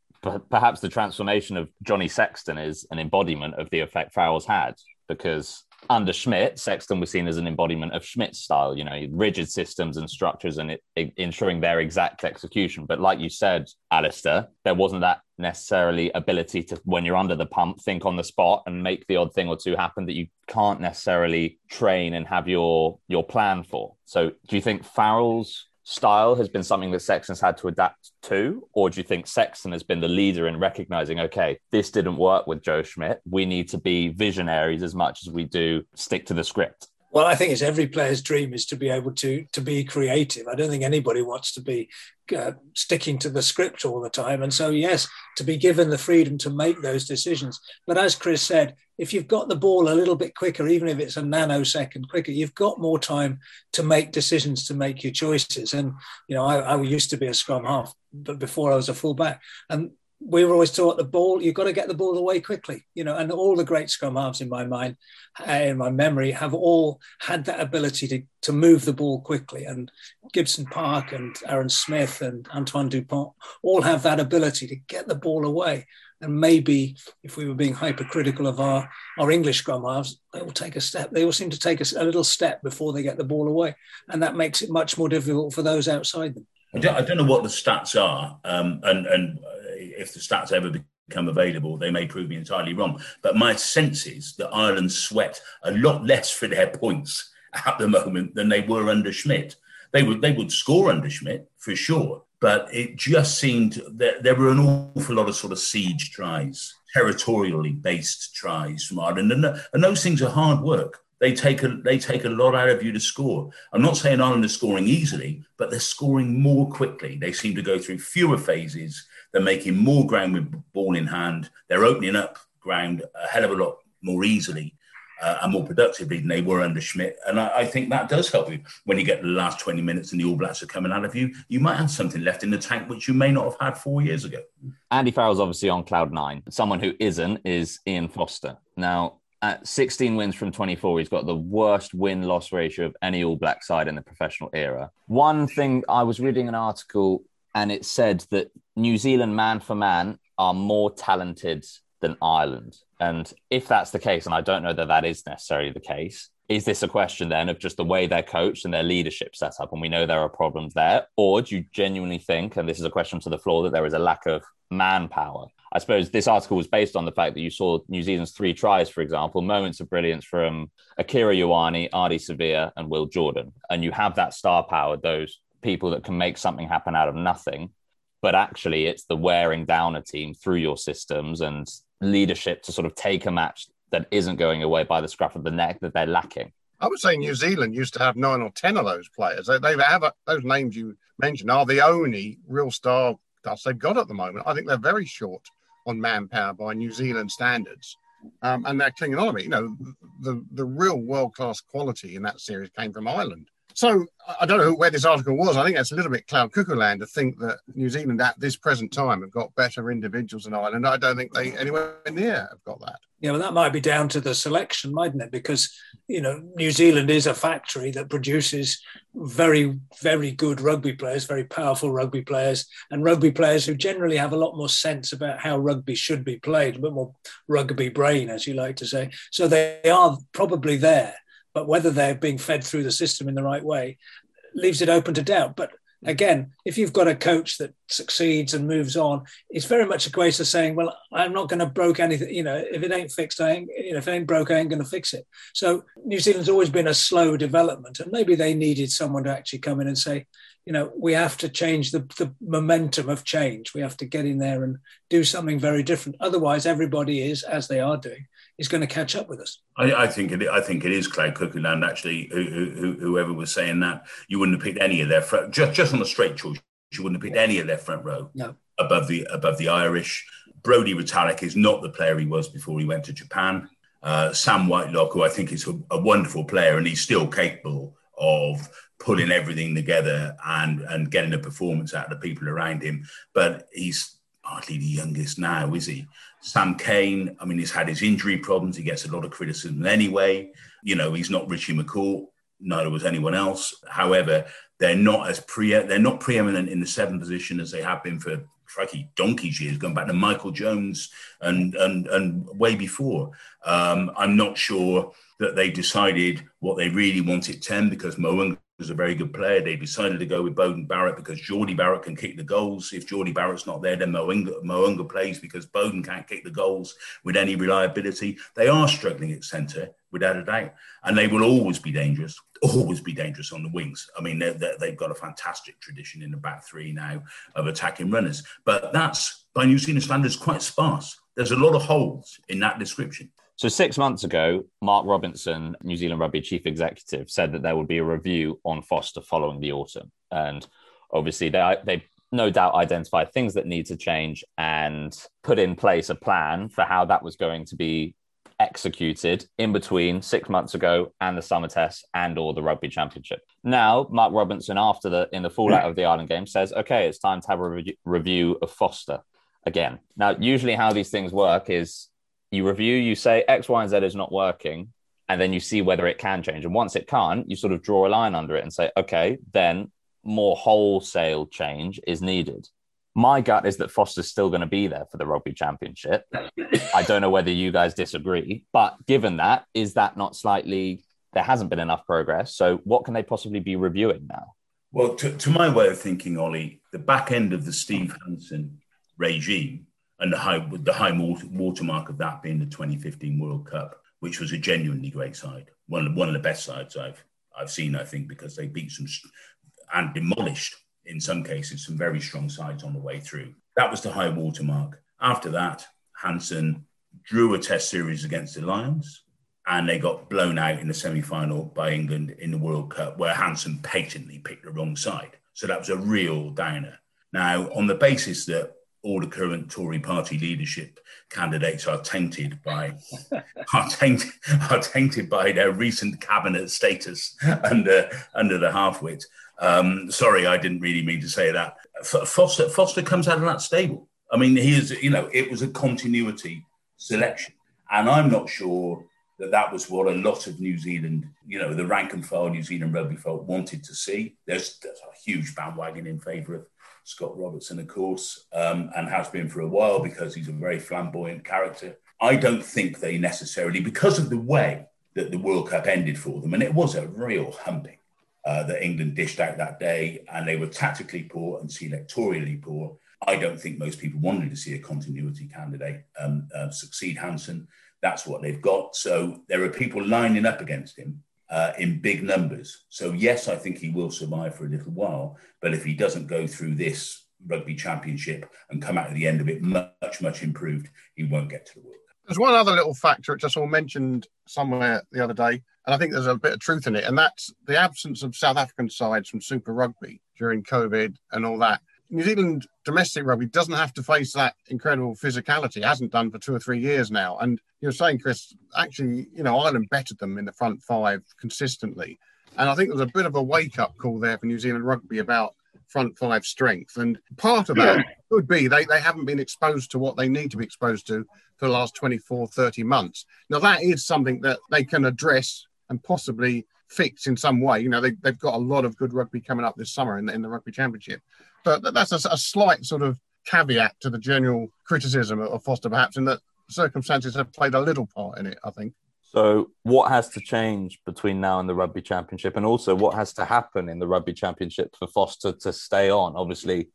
perhaps the transformation of Johnny Sexton is an embodiment of the effect Farrell's had because under Schmidt, Sexton was seen as an embodiment of Schmidt's style, you know, rigid systems and structures and it, it, ensuring their exact execution. But like you said, Alastair, there wasn't that necessarily ability to, when you're under the pump, think on the spot and make the odd thing or two happen that you can't necessarily train and have your your plan for. So do you think Farrell's style has been something that Sexton's had to adapt to? Or do you think Sexton has been the leader in recognizing, okay, this didn't work with Joe Schmidt. We need to be visionaries as much as we do stick to the script? Well, I think it's every player's dream is to be able to to be creative. I don't think anybody wants to be uh, sticking to the script all the time. And so, yes, to be given the freedom to make those decisions. But as Chris said, if you've got the ball a little bit quicker, even if it's a nanosecond quicker, you've got more time to make decisions, to make your choices. And you know, I, I used to be a scrum half, but before I was a fullback, and we were always taught the ball, you've got to get the ball away quickly, you know, and all the great scrum halves in my mind, in my memory, have all had that ability to, to move the ball quickly. And Gibson Park and Aaron Smith and Antoine Dupont all have that ability to get the ball away. And maybe if we were being hypercritical of our, our English scrum halves, they will take a step. They all seem to take a, a little step before they get the ball away. And that makes it much more difficult for those outside them. I don't, I don't know what the stats are, um, and, and if the stats ever become available, they may prove me entirely wrong. But my sense is that Ireland sweat a lot less for their points at the moment than they were under Schmidt. They would they would score under Schmidt for sure, but it just seemed that there were an awful lot of sort of siege tries, territorially based tries from Ireland, and, and those things are hard work. They take a they take a lot out of you to score. I'm not saying Ireland is scoring easily, but they're scoring more quickly. They seem to go through fewer phases they're making more ground with ball in hand. They're opening up ground a hell of a lot more easily uh, and more productively than they were under Schmidt. And I, I, think that does help you when you get the last 20 minutes and the All Blacks are coming out of you. You might have something left in the tank which you may not have had four years ago. Andy Farrell's obviously on cloud nine. Someone who isn't is Ian Foster. Now, at 16 wins from 24, he's got the worst win loss ratio of any All Black side in the professional era. One thing I was reading an article and it said that New Zealand, man for man, are more talented than Ireland. And if that's the case, and I don't know that that is necessarily the case, is this a question then of just the way they're coached and their leadership set up? And we know there are problems there. Or do you genuinely think, and this is a question to the floor, that there is a lack of manpower? I suppose this article was based on the fact that you saw New Zealand's three tries, for example, moments of brilliance from Akira Ioane, Ardie Savea, and Will Jordan. And you have that star power, those people that can make something happen out of nothing. But actually, it's the wearing down a team through your systems and leadership to sort of take a match that isn't going away by the scruff of the neck that they're lacking. I would say New Zealand used to have nine or ten of those players. They, have a, those names you mentioned are the only real star dust they've got at the moment. I think they're very short on manpower by New Zealand standards, um, and they're clinging on to. You know, the the real world class quality in that series came from Ireland. So I don't know where this article was. I think that's a little bit cloud cuckoo land to think that New Zealand at this present time have got better individuals than Ireland. I don't think they anywhere near have got that. Yeah, well, that might be down to the selection, mightn't it? Because you know New Zealand is a factory that produces very, very good rugby players, very powerful rugby players, and rugby players who generally have a lot more sense about how rugby should be played, a bit more rugby brain, as you like to say. So they are probably there but whether they're being fed through the system in the right way leaves it open to doubt. But hmm. again, if you've got a coach that succeeds and moves on, it's very much a case of saying, "Well, I'm not going to broke anything. You know, if it ain't fixed, I ain't. You know, if it ain't broke, I ain't going to fix it." So New Zealand's always been a slow development, and maybe they needed someone to actually come in and say, you know, we have to change the, the momentum of change. We have to get in there and do something very different. Otherwise, everybody is, as they are doing, is going to catch up with us. I, I think it. I think it is Cloud Cuckoo Land. Actually, who, who, whoever was saying that, you wouldn't have picked any of their front, just just on a straight choice. You wouldn't have picked any of their front row no. above the above the Irish. Brodie Retallick is not the player he was before he went to Japan. Uh, Sam Whitelock, who I think is a, a wonderful player, and he's still capable of pulling everything together and and getting a performance out of the people around him. But he's hardly the youngest now, is he? Sam Cane, I mean, he's had his injury problems. He gets a lot of criticism anyway. You know, he's not Richie McCaw, neither was anyone else. However, they're not as pre they're not preeminent in the seven position as they have been for crikey, donkey's years, going back to Michael Jones and and and way before. Um, I'm not sure that they decided what they really wanted 10 because Mo'unga was a very good player. They decided to go with Beauden Barrett because Jordie Barrett can kick the goals. If Jordie Barrett's not there, then Mo'unga, Mo'unga plays because Beauden can't kick the goals with any reliability. They are struggling at centre, without a doubt. And they will always be dangerous, always be dangerous on the wings. I mean, they have got a fantastic tradition in the back three now of attacking runners. But that's, by New Zealand standards, quite sparse. There's a lot of holes in that description. So six months ago, Mark Robinson, New Zealand Rugby chief executive, said that there would be a review on Foster following the autumn, and obviously they they no doubt identified things that need to change and put in place a plan for how that was going to be executed in between six months ago and the summer test and or the rugby championship. Now, Mark Robinson, after the in the fallout of the Ireland game, says, "Okay, it's time to have a re- review of Foster again." Now, usually how these things work is you review, you say X, Y, and Z is not working, and then you see whether it can change. And once it can't, you sort of draw a line under it and say, okay, then more wholesale change is needed. My gut is that Foster's still going to be there for the rugby championship. I don't know whether you guys disagree, but given that, is that not slightly there hasn't been enough progress? So what can they possibly be reviewing now? Well, to, to my way of thinking, Ollie, the back end of the Steve Hansen regime and the high the high watermark of that being the 2015 World Cup, which was a genuinely great side, one of, one of the best sides I've I've seen, I think, because they beat some and demolished in some cases some very strong sides on the way through. That was the high watermark. After that, Hansen drew a Test series against the Lions, and they got blown out in the semi-final by England in the World Cup, where Hansen patently picked the wrong side. So that was a real downer. Now, on the basis that all the current Tory party leadership candidates are tainted by are tainted are tainted by their recent cabinet status under under the halfwit. Um, sorry, I didn't really mean to say that. Foster Foster comes out of that stable. I mean, he is you know it was a continuity selection, and I'm not sure that that was what a lot of New Zealand, you know, the rank and file New Zealand rugby folk wanted to see. There's, there's a huge bandwagon in favour of Scott Robertson, of course, um, and has been for a while because he's a very flamboyant character. I don't think they necessarily, because of the way that the World Cup ended for them, and it was a real humping uh, that England dished out that day, and they were tactically poor and selectorially poor. I don't think most people wanted to see a continuity candidate um, uh, succeed Hansen. That's what they've got. So there are people lining up against him uh, in big numbers. So, yes, I think he will survive for a little while. But if he doesn't go through this rugby championship and come out at the end of it much, much improved, he won't get to the World Cup. There's one other little factor which I saw mentioned somewhere the other day, and I think there's a bit of truth in it, and that's the absence of South African sides from Super Rugby during COVID and all that. New Zealand domestic rugby doesn't have to face that incredible physicality. Hasn't done for two or three years now. And you're saying, Chris, actually, you know, Ireland bettered them in the front five consistently. And I think there was a bit of a wake up call there for New Zealand rugby about front five strength. And part of that could be they, they haven't been exposed to what they need to be exposed to for the last 24, 30 months. Now, that is something that they can address and possibly fix in some way. You know, they, they've got a lot of good rugby coming up this summer in the, in the Rugby Championship. But that's a, a slight sort of caveat to the general criticism of Foster, perhaps, in that circumstances have played a little part in it, I think. So, what has to change between now and the Rugby Championship? And also, what has to happen in the Rugby Championship for Foster to stay on? Obviously,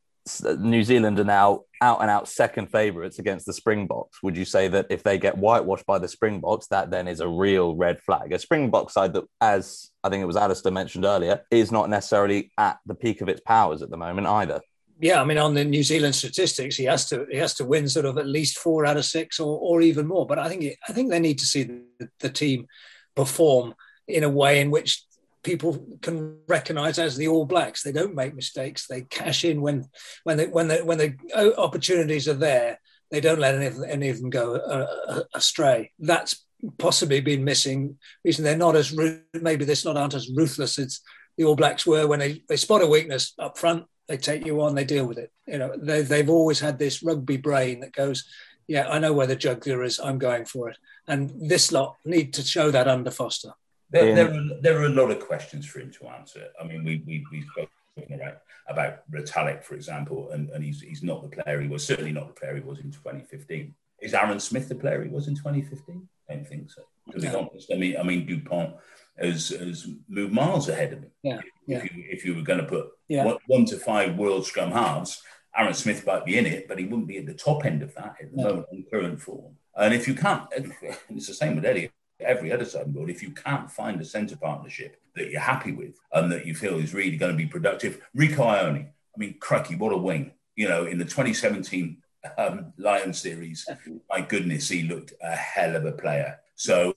New Zealand are now out and out second favourites against the Springboks. Would you say that if they get whitewashed by the Springboks, that then is a real red flag? A Springbok side that, as I think it was Alastair mentioned earlier, is not necessarily at the peak of its powers at the moment either. Yeah, I mean, on the New Zealand statistics, he has to he has to win sort of at least four out of six or, or even more. But I think I think they need to see the, the team perform in a way in which people can recognize as the All Blacks. They don't make mistakes. They cash in when when they, when the when the opportunities are there. They don't let any of, any of them go uh astray. That's possibly been missing. Reason they're not as maybe they're not aren't as ruthless as the All Blacks were when they, they spot a weakness up front. They take you on. They deal with it. You know they they've always had this rugby brain that goes. Yeah, I know where the jugular is. I'm going for it. And this lot need to show that under Foster. There, there, are, there are a lot of questions for him to answer. I mean, we, we, we spoke about about Retallick, for example, and, and he's he's not the player he was. Certainly not the player he was in 2015. Is Aaron Smith the player he was in 2015? I don't think so. To be honest, I mean, I mean Dupont has, has moved miles ahead of him. Yeah, if, You, if you were going to put yeah. one, one, to five world scrum halves, Aaron Smith might be in it, but he wouldn't be at the top end of that at the no. moment in current form. And if you can't, it's the same with Eddie. Every other side of the world, if you can't find a centre partnership that you're happy with and that you feel is really going to be productive, Rieko Ioane, I mean, cracky, what a wing! You know, in the 2017 um, Lion series, my goodness, he looked a hell of a player. So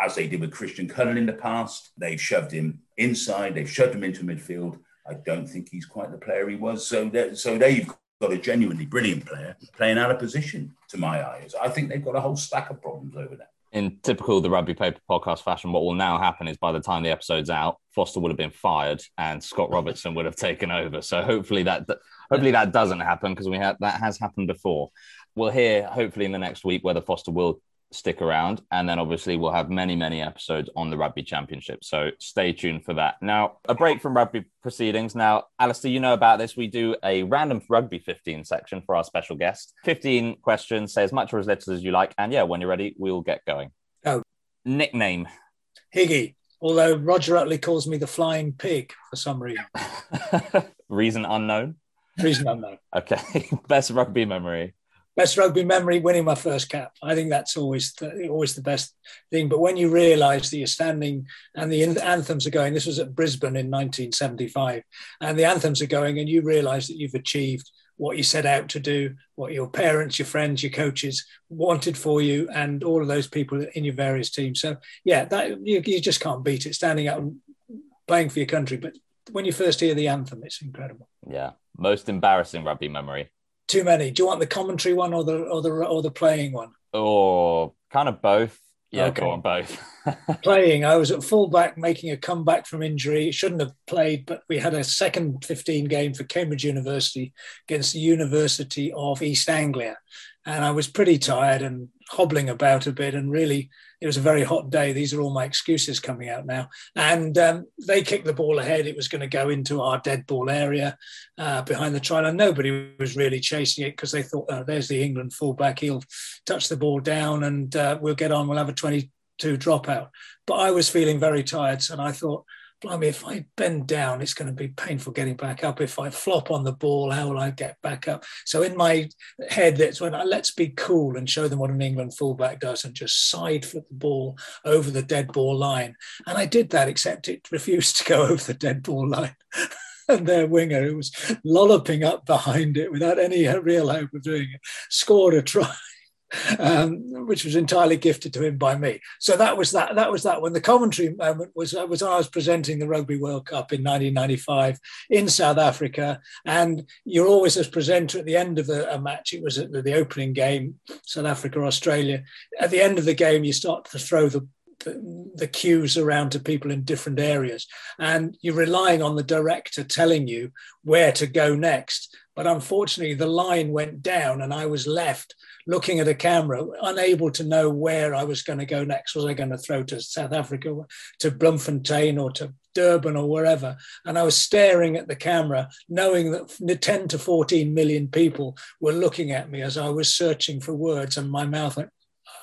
as they did with Christian Cullen in the past. They've shoved him inside, they've shoved him into midfield. I don't think he's quite the player he was. So, so they've got a genuinely brilliant player playing out of position to my eyes. I think they've got a whole stack of problems over there. In typical the Rugby Paper podcast fashion, what will now happen is by the time the episode's out, Foster would have been fired and Scott Robertson would have taken over. So hopefully that hopefully that doesn't happen because we had that has happened before. We'll hear hopefully in the next week whether Foster will stick around. And then obviously we'll have many, many episodes on the rugby championship. So stay tuned for that. Now, a break from rugby proceedings. Now, Alastair, you know about this. We do a random rugby 15 section for our special guest. 15 questions, say as much or as little as you like. And yeah, when you're ready, we'll get going. Oh. Nickname. Higgy. Although Roger Uttley calls me the flying pig for some reason. reason unknown. Reason unknown. Okay. Best rugby memory best rugby memory winning my first cap. I think that's always the, always the best thing. But when you realise that you're standing and the anthems are going, this was at Brisbane in 1975, and the anthems are going, and you realise that you've achieved what you set out to do, what your parents, your friends, your coaches wanted for you, and all of those people in your various teams. So yeah, that you, you just can't beat it. Standing up and playing for your country, but when you first hear the anthem, it's incredible. Yeah, most embarrassing rugby memory too many. Do you want the commentary one or the or the or the playing one? Or kind of both. Yeah, okay. go on both. playing, I was at fullback making a comeback from injury. Shouldn't have played, but we had a second 15 game for Cambridge University against the University of East Anglia. And I was pretty tired and hobbling about a bit and really it was a very hot day. These are all my excuses coming out now. And um, they kicked the ball ahead. It was going to go into our dead ball area uh, behind the try line. Nobody was really chasing it because they thought, oh, there's the England fullback. He'll touch the ball down and uh, we'll get on. We'll have a 22 dropout. But I was feeling very tired. And I thought, blimey, if I bend down, it's going to be painful getting back up. If I flop on the ball, how will I get back up? So in my head, that's when I let's be cool and show them what an England fullback does and just side foot the ball over the dead ball line. And I did that, except it refused to go over the dead ball line. and their winger, who was lolloping up behind it without any real hope of doing it, scored a try um, which was entirely gifted to him by me. So that was that. That was that. When the commentary moment was was I was presenting the Rugby World Cup in 1995 in South Africa, and you're always as presenter at the end of a, a match. It was at the, opening game, South Africa Australia. At the end of the game, you start to throw the, the, cues around to people in different areas. And you're relying on the director telling you where to go next. But unfortunately, the line went down and I was left looking at a camera, unable to know where I was going to go next. Was I going to throw to South Africa, to Bloemfontein, or to Durban, or wherever? And I was staring at the camera, knowing that 10 to 14 million people were looking at me as I was searching for words, and my mouth went.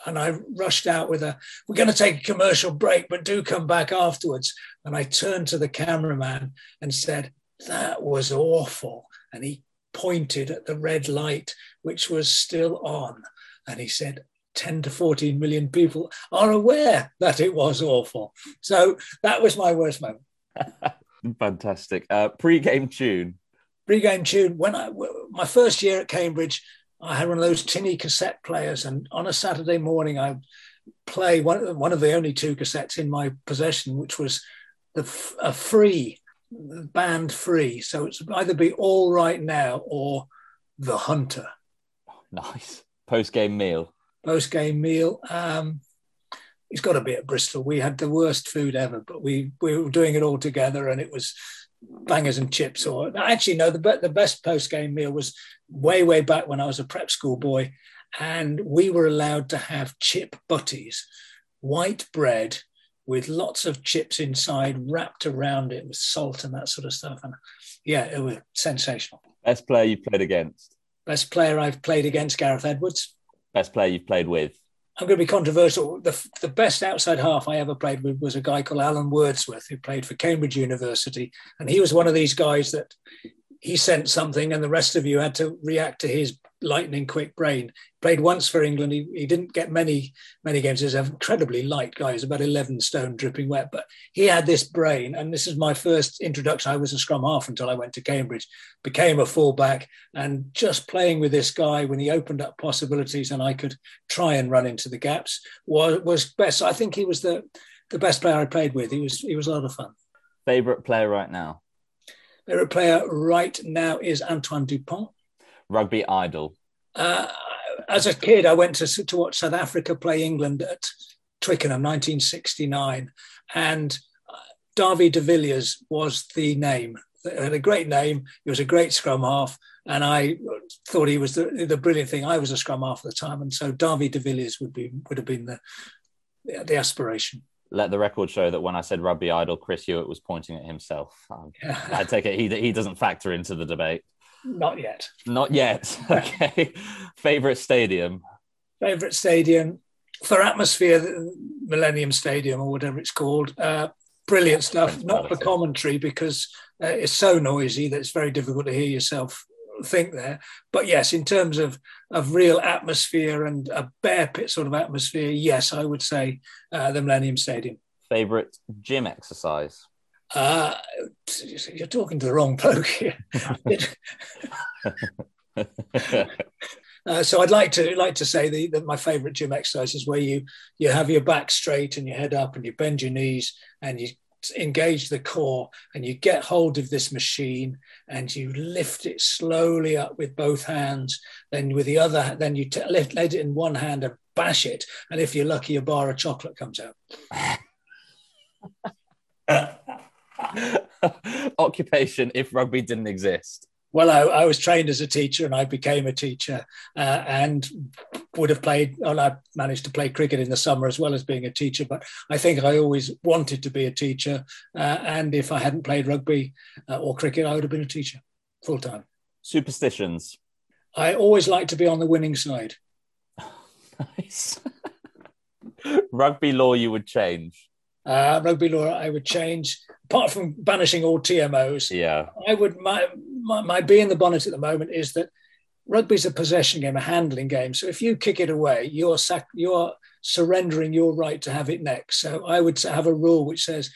And I rushed out with a, we're going to take a commercial break, but do come back afterwards. And I turned to the cameraman and said, That was awful. And he pointed at the red light, which was still on. And he said, 10 to 14 million people are aware that it was awful. So that was my worst moment. Fantastic. Uh, pre-game tune. Pre-game tune. When I my first year at Cambridge, I had one of those tinny cassette players, and on a Saturday morning, I play one one of the only two cassettes in my possession, which was the a free band free. So it's either be All Right Now or The Hunter. Nice. Post game meal. Post game meal. Um, it's got to be at Bristol. We had the worst food ever, but we, we were doing it all together and it was bangers and chips. Or actually, no, the, the best post game meal was way, way back when I was a prep school boy. And we were allowed to have chip butties, white bread with lots of chips inside, wrapped around it with salt and that sort of stuff. And yeah, it was sensational. Best player you played against? Best player I've played against, Gareth Edwards. Best player you've played with? I'm going to be controversial. The, the best outside half I ever played with was a guy called Alan Wordsworth, who played for Cambridge University. And he was one of these guys that he sent something and the rest of you had to react to his lightning quick brain. Played once for England. He, he didn't get many many games. He's an incredibly light guy. He's about 11 stone, dripping wet. But he had this brain. And this is my first introduction. I was a scrum half until I went to Cambridge, became a fullback. And just playing with this guy when he opened up possibilities and I could try and run into the gaps was, was best. I think he was the, the best player I played with. He was, he was a lot of fun. Favorite player right now? Favorite player right now is Antoine Dupont. Rugby idol. Uh, as a kid, I went to, to watch South Africa play England at Twickenham, 1969, and uh, Dawie de Villiers was the name. He had a great name. He was a great scrum half, and I thought he was the, the brilliant thing. I was a scrum half at the time, and so Dawie de Villiers would be would have been the the aspiration let the record show that when I said rugby idol, Chris Hewett was pointing at himself. Um, I take it he he doesn't factor into the debate. Not yet. Not yet. Okay. Favorite stadium. Favorite stadium for atmosphere, Millennium Stadium or whatever it's called. Uh, brilliant stuff. Not for commentary because uh, it's so noisy that it's very difficult to hear yourself think there. But yes, in terms of of real atmosphere and a bear pit sort of atmosphere, yes, I would say uh, the Millennium Stadium. Favorite gym exercise? Uh, you're talking to the wrong bloke here. uh, so I'd like to like to say the, that my favourite gym exercise is where you you have your back straight and your head up and you bend your knees and you engage the core and you get hold of this machine and you lift it slowly up with both hands. Then with the other then you t- lift let it in one hand and bash it. And if you're lucky a bar of chocolate comes out occupation if rugby didn't exist well, I, I, was trained as a teacher and I became a teacher uh, and would have played, well, I managed to play cricket in the summer as well as being a teacher, but I think I always wanted to be a teacher. Uh, and if I hadn't played rugby uh, or cricket, I would have been a teacher full time. Superstitions. I always like to be on the winning side. nice. rugby law you would change? Uh, rugby law I would change apart from banishing all TMOs, yeah, I would my, my my bee in the bonnet at the moment is that rugby's a possession game, a handling game. So if you kick it away, you're sac- you're surrendering your right to have it next. So I would have a rule which says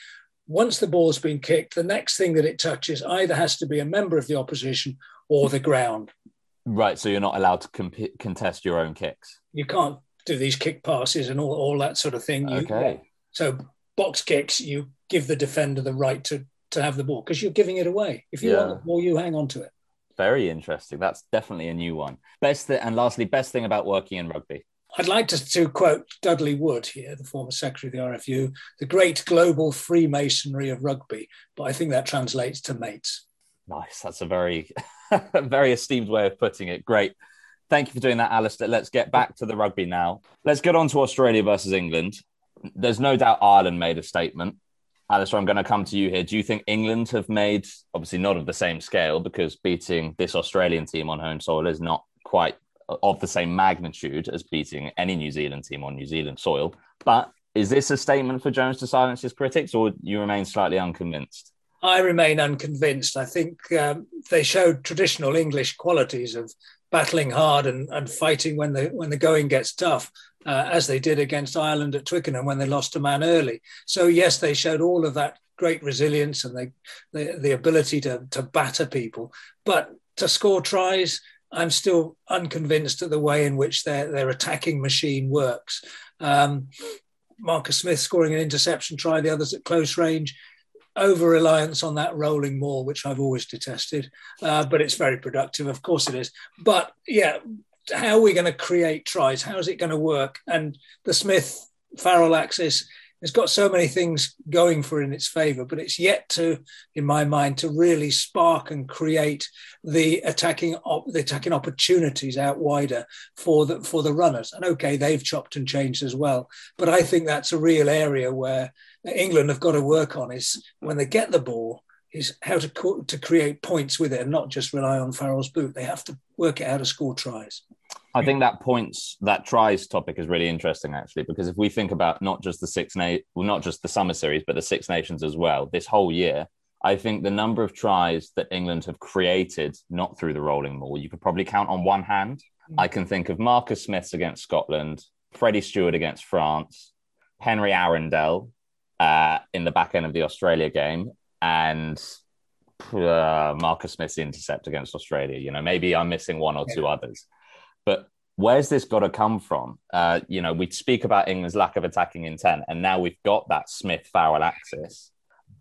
once the ball's been kicked, the next thing that it touches either has to be a member of the opposition or the ground. Right. So you're not allowed to comp- contest your own kicks. You can't do these kick passes and all, all that sort of thing. You, okay. So box kicks, you give the defender the right to to have the ball because you're giving it away. If you yeah. want the ball, you hang on to it. Very interesting. That's definitely a new one. Best th- and lastly, best thing about working in rugby. I'd like to, to quote Dudley Wood here, the former secretary of the RFU, the great global Freemasonry of rugby. But I think that translates to mates. Nice. That's a very, very esteemed way of putting it. Great. Thank you for doing that, Alastair. Let's get back to the rugby now. Let's get on to Australia versus England. There's no doubt Ireland made a statement. Alastair, I'm going to come to you here. Do you think England have made, obviously not of the same scale, because beating this Australian team on home soil is not quite of the same magnitude as beating any New Zealand team on New Zealand soil. But is this a statement for Jones to silence his critics, or you remain slightly unconvinced? I remain unconvinced. I think um, they showed traditional English qualities of battling hard and, and fighting when the when the going gets tough uh, as they did against Ireland at Twickenham when they lost a man early. So yes, they showed all of that great resilience and the, the, ability to, to batter people. But to score tries, I'm still unconvinced of the way in which their, their attacking machine works. Um, Marcus Smith scoring an interception try, the others at close range. Over reliance on that rolling maul, which I've always detested, uh, but it's very productive. Of course it is. But yeah, how are we going to create tries? How is it going to work? And the Smith Farrell axis it's got so many things going for it in its favour, but it's yet to, in my mind, to really spark and create the attacking op- the attacking opportunities out wider for the for the runners. And okay, they've chopped and changed as well, but I think that's a real area where England have got to work on is when they get the ball is how to co- to create points with it and not just rely on Farrell's boot. They have to work out how to score tries. I think that points that tries topic is really interesting actually because if we think about not just the six na- well not just the summer series but the Six Nations as well this whole year I think the number of tries that England have created not through the rolling ball, you could probably count on one hand. Mm-hmm. I can think of Marcus Smith's against Scotland, Freddie Steward against France, Henry Arundell uh, in the back end of the Australia game, and uh, Marcus Smith's intercept against Australia. You know, maybe I'm missing one or two others. But where's this got to come from? Uh, you know, we speak about England's lack of attacking intent, and now we've got that Smith Farrell axis.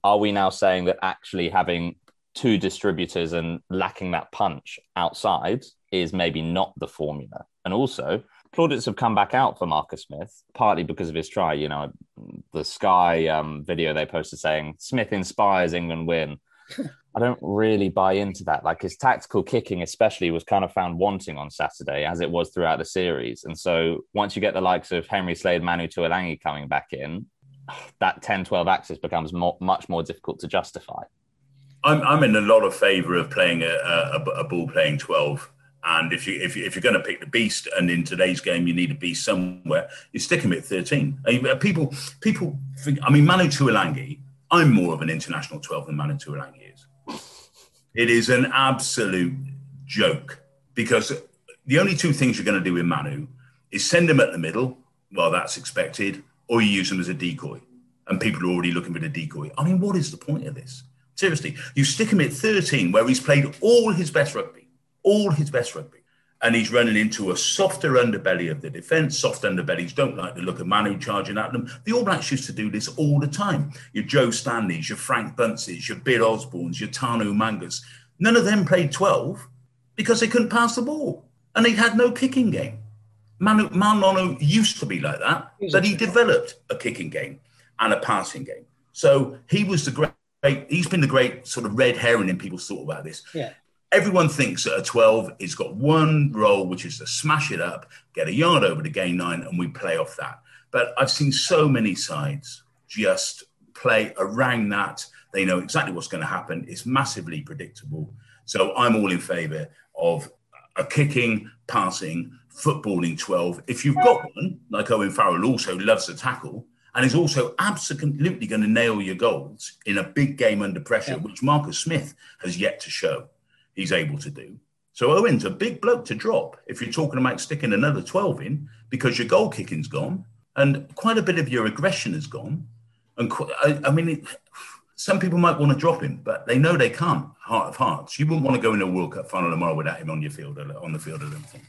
Are we now saying that actually having two distributors and lacking that punch outside is maybe not the formula? And also, plaudits have come back out for Marcus Smith, partly because of his try. You know, the Sky um, video they posted saying Smith inspires England win. I don't really buy into that. Like his tactical kicking, especially, was kind of found wanting on Saturday, as it was throughout the series. And so once you get the likes of Henry Slade, Manu Tuilagi coming back in, that 10 12 axis becomes more, much more difficult to justify. I'm, I'm in a lot of favour of playing a, a, a, ball playing 12. And if, you, if, you, if you're going to pick the beast, and in today's game you need a beast somewhere, you stick him at 13. I mean, uh, people, people, I mean, Manu Tuilagi, I'm more of an international 12 than Manu Tuilagi is. it is an absolute joke because the only two things you're going to do with Manu is send him at the middle. Well, that's expected, or you use him as a decoy, and people are already looking for the decoy. I mean, what is the point of this? Seriously, you stick him at 13, where he's played all his best rugby, all his best rugby, and he's running into a softer underbelly of the defence. Soft underbellies don't like the look of Manu charging at them. The All Blacks used to do this all the time. Your Joe Stanleys, your Frank Bunces, your Bill Osbornes, your Tana Umagas. None of them played 12 because they couldn't pass the ball and they had no kicking game. Manu, Manu used to be like that, but he developed a kicking game and a passing game. So he was the great, he's been the great sort of red herring in people's thought about this. Yeah everyone thinks that a 12 is got one role, which is to smash it up, get a yard over to gain nine, and we play off that. But I've seen so many sides just play around that. They know exactly what's going to happen. It's massively predictable. So I'm all in favour of a kicking, passing, footballing 12. If you've got one, like Owen Farrell also loves to tackle, and is also absolutely going to nail your goals in a big game under pressure, yeah. which Marcus Smith has yet to show he's able to do. So Owen's a big bloke to drop if you're talking about sticking another 12 in because your goal kicking's gone and quite a bit of your aggression has gone. And I, I mean, it, some people might want to drop him, but they know they can't. Heart of hearts, you wouldn't want to go in a World Cup final tomorrow without him on your field, uh, on the field, I don't think.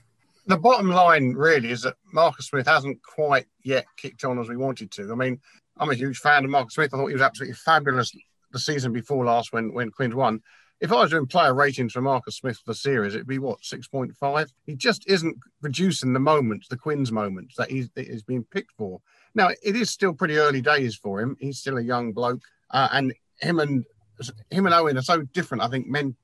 The bottom line really is that Marcus Smith hasn't quite yet kicked on as we wanted to. I mean, I'm a huge fan of Marcus Smith. I thought he was absolutely fabulous the season before last when when Quins won if I was doing player ratings for Marcus Smith for the series, it'd be what six point five. He just isn't producing the moments, the Quins moments that he's, that he's been picked for. Now it is still pretty early days for him. He's still a young bloke, uh, and him and him and Owen are so different. I think men,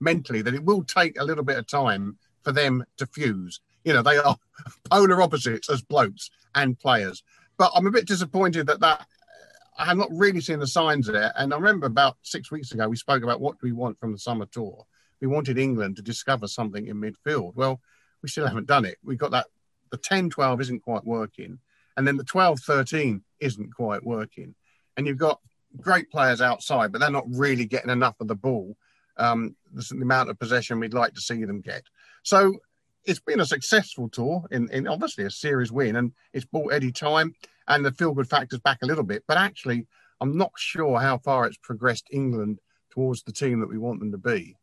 mentally that it will take a little bit of time for them to fuse. You know, they are polar opposites as blokes and players. But I'm a bit disappointed that that I have not really seen the signs there. And I remember about six weeks ago, we spoke about what do we want from the summer tour. We wanted England to discover something in midfield. Well, we still haven't done it. We've got that the 10 12 isn't quite working. And then the 12 13 isn't quite working. And you've got great players outside, but they're not really getting enough of the ball. Um, the amount of possession we'd like to see them get. So it's been a successful tour in, in obviously a series win, and it's bought Eddie time and the feel good factor's back a little bit. But actually, I'm not sure how far it's progressed England towards the team that we want them to be.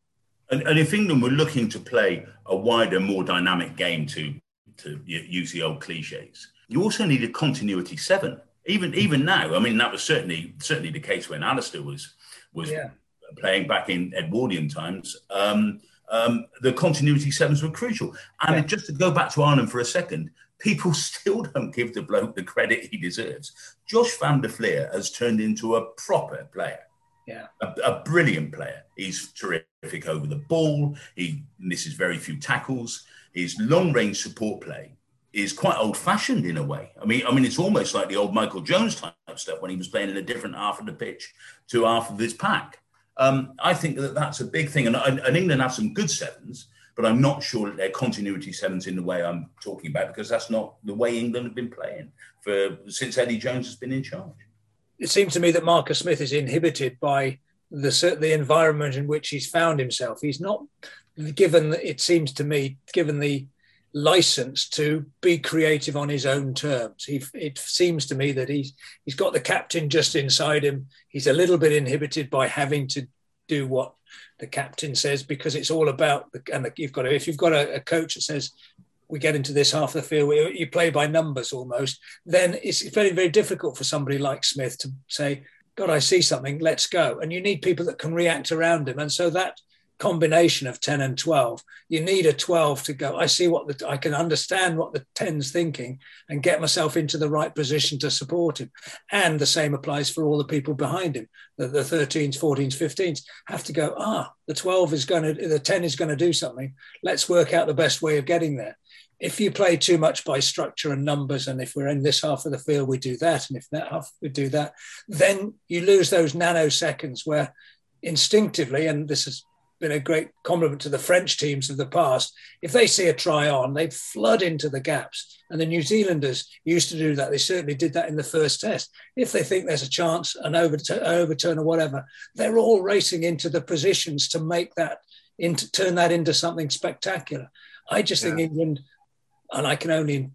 And, and if England were looking to play a wider, more dynamic game, to to use the old cliches, you also need a continuity seven. Even even now, I mean, that was certainly certainly the case when Alastair was was yeah. playing back in Edwardian times. Um, um, the continuity sevens were crucial. And yeah. just to go back to Ireland for a second, people still don't give the bloke the credit he deserves. Josh van der Flier has turned into a proper player. Yeah. A, a, brilliant player. He's terrific over the ball. He misses very few tackles. His long range support play is quite old fashioned in a way. I mean, I mean, it's almost like the old Michael Jones type stuff when he was playing in a different half of the pitch to half of his pack. Um, I think that that's a big thing. And, and England have some good sevens, but I'm not sure that they're continuity sevens in the way I'm talking about because that's not the way England have been playing for since Eddie Jones has been in charge. It seems to me that Marcus Smith is inhibited by the the environment in which he's found himself. He's not given. It seems to me, given the license to be creative on his own terms. He, it seems to me that he's he's got the captain just inside him. He's a little bit inhibited by having to do what the captain says because it's all about the, and the, you've got to, if you've got a, a, coach that says we get into this half of the field you play by numbers almost then it's very very difficult for somebody like smith to say god i see something let's go and you need people that can react around him and so that combination of 10 and 12 you need a 12 to go. I see what the i can understand what the 10's thinking and get myself into the right position to support him. And the same applies for all the people behind him. The, the 13s 14s 15s have to go ah the 12 is going to the 10 is going to do something. Let's work out the best way of getting there. If you play too much by structure and numbers, and if we're in this half of the field, we do that, and if that half we do that, then you lose those nanoseconds where instinctively, and this is been a great compliment to the French teams of the past. If they see a try on, they flood into the gaps. And the New Zealanders used to do that. They certainly did that in the first test. If they think there's a chance, an overturn, overturn or whatever, they're all racing into the positions to make that, into turn that into something spectacular. I just yeah. think England, and I can only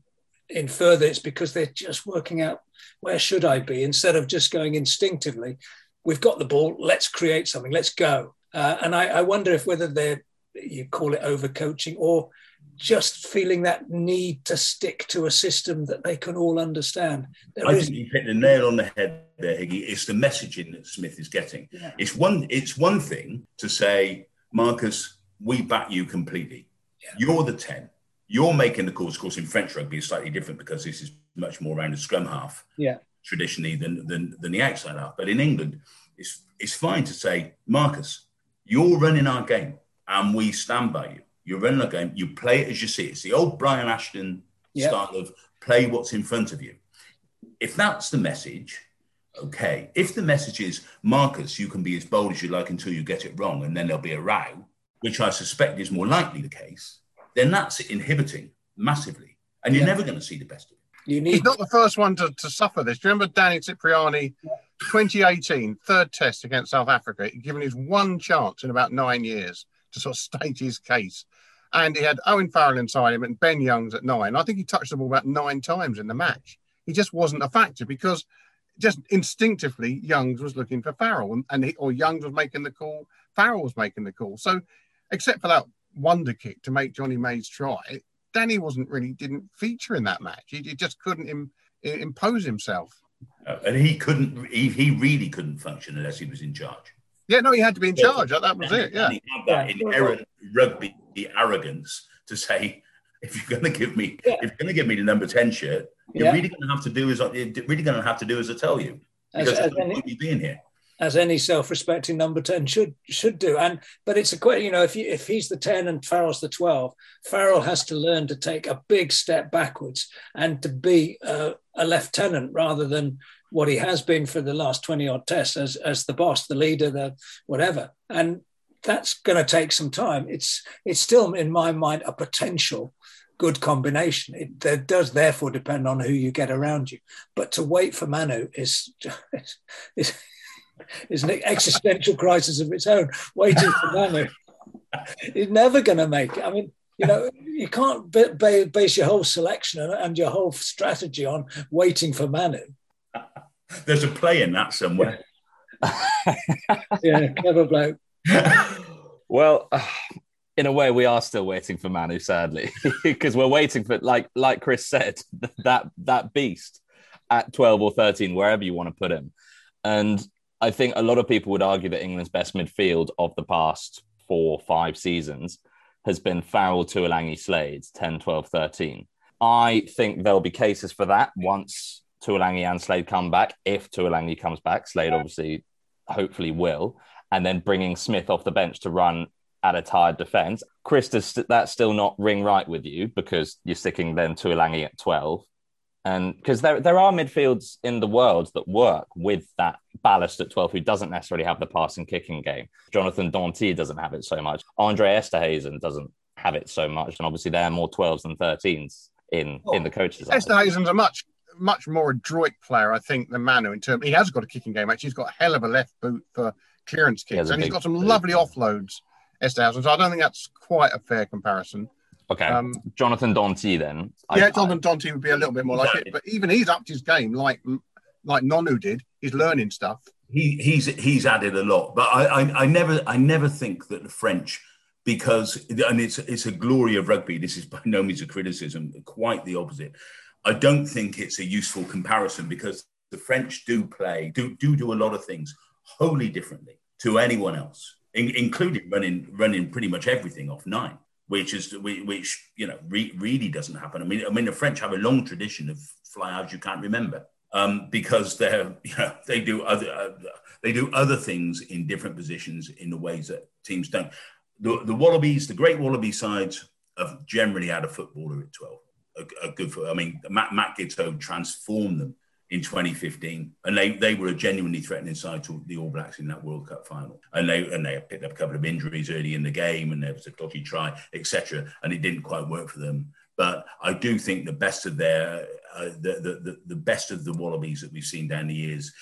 infer that it's because they're just working out where should I be instead of just going instinctively. We've got the ball. Let's create something. Let's go uh, and I, I, wonder if whether they're, you call it overcoaching or just feeling that need to stick to a system that they can all understand. There I is... think you hit the nail on the head there, Higgy. It's the messaging that Smith is getting. Yeah. It's one. It's one thing to say, Marcus, we back you completely. Yeah. You're the ten. You're making the calls. Of course, in French rugby, it's slightly different because this is much more around the scrum half. Yeah. Traditionally, than than, than the outside half. But in England, it's it's fine to say, Marcus, you're running our game and we stand by you. You're running our game. You play it as you see it. It's the old Brian Ashton yep. style of play what's in front of you. If that's the message, okay. If the message is, Marcus, you can be as bold as you like until you get it wrong and then there'll be a row, which I suspect is more likely the case, then that's inhibiting massively. And you're never going to see the best of it. You need- He's not the first one to, to suffer this. Do you remember Danny Cipriani 2018, third test against South Africa, he given his one chance in about nine years to sort of state his case. And he had Owen Farrell inside him and Ben Youngs at nine. I think he touched the ball about nine times in the match. He just wasn't a factor because just instinctively Youngs was looking for Farrell and, and he, or Youngs was making the call, Farrell was making the call. So except for that wonder kick to make Jonny May's try, Danny wasn't really didn't feature in that match. He, he just couldn't Im, impose himself. Uh, and he couldn't, he, he really couldn't function unless he was in charge. Yeah, no, he had to be in charge. That was and it. Yeah. he had that inherent rugby arrogance to say, if you're going to give me, yeah. if you're going to give me the number 10 shirt, you're yeah. really going to have to do as, you're really going to have to do as I tell you. Because as, as any, you being here. As any self-respecting number 10 should should do. And but it's a question, you know, if you, if he's the 10 and Farrell's the 12, Farrell has to learn to take a big step backwards and to be uh, a lieutenant rather than what he has been for the last 20 odd tests as, as the boss, the leader, the whatever. And that's going to take some time. It's it's still in my mind a potential good combination. It, it, does therefore depend on who you get around you. But to wait for Manu is is, is an existential crisis of its own. Waiting for Manu, he's never going to make it. I mean, you know, you can't base your whole selection and your whole strategy on waiting for Manu. There's a play in that somewhere. Yeah, yeah clever bloke. well, in a way, we are still waiting for Manu, sadly, because we're waiting for, like, like Chris said, that that beast at 12 or 13, wherever you want to put him. And I think a lot of people would argue that England's best midfield of the past four, five seasons has been Farrell, Tuilagi, Slades, 10, 12, 13. I think there'll be cases for that once Tuilagi and Slade come back. If Tuilagi comes back, Slade obviously, hopefully will, and then bringing Smith off the bench to run at a tired defence. Chris, does that still not ring right with you because you're sticking then Tuilagi at 12? And because there, there are midfields in the world that work with that ballast at 12 who doesn't necessarily have the passing kicking game. Jonathan Danty doesn't have it so much. Andre Esterhuizen doesn't have it so much. And obviously, they're more 12s than 13s in, oh, in the coaches. Esterhuizen's a much much more adroit player, I think, than Manu in terms. He has got a kicking game. Actually, he's got a hell of a left boot for clearance kicks, he and he's got some lovely offloads. Esterhuizen. So I don't think that's quite a fair comparison. Okay. Um, Jonathan Danty then. Yeah, I, Jonathan Danty would be a little bit more like it, but even he's upped his game like like Nonu did. He's learning stuff. He he's he's added a lot, but I, I I never I never think that the French because and it's it's a glory of rugby. This is by no means a criticism. Quite the opposite. I don't think it's a useful comparison because the French do play do do do a lot of things wholly differently to anyone else, in, including running running pretty much everything off nine which is which you know re- really doesn't happen. I mean, I mean the French have a long tradition of fly outs you can't remember um, because they're you know they do other uh, they do other things in different positions in the ways that teams don't. The, the Wallabies, the great Wallaby sides, have generally had a footballer at twelve, a, a good. I mean, Matt Matt Giteau transformed them in 2015, and they, they were a genuinely threatening side to the All Blacks in that World Cup final. And they and they picked up a couple of injuries early in the game, and there was a dodgy try, etc. And it didn't quite work for them. But I do think the best of their uh, the, the, the the best of the Wallabies that we've seen down the years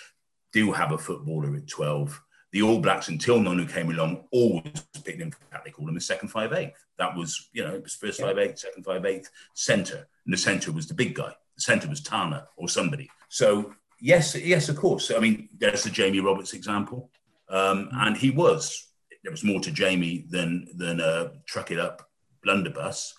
do have a footballer at 12. The All Blacks, until Nonu came along, always picked him. They called him the second five eighth. That was, you know, it was first five eighth, second five eighth, centre, and the centre was the big guy. The centre was Tana or somebody. So yes, yes, of course. I mean, there's the Jamie Roberts example, um, and he was. There was more to Jamie than than a truck it up blunderbuss,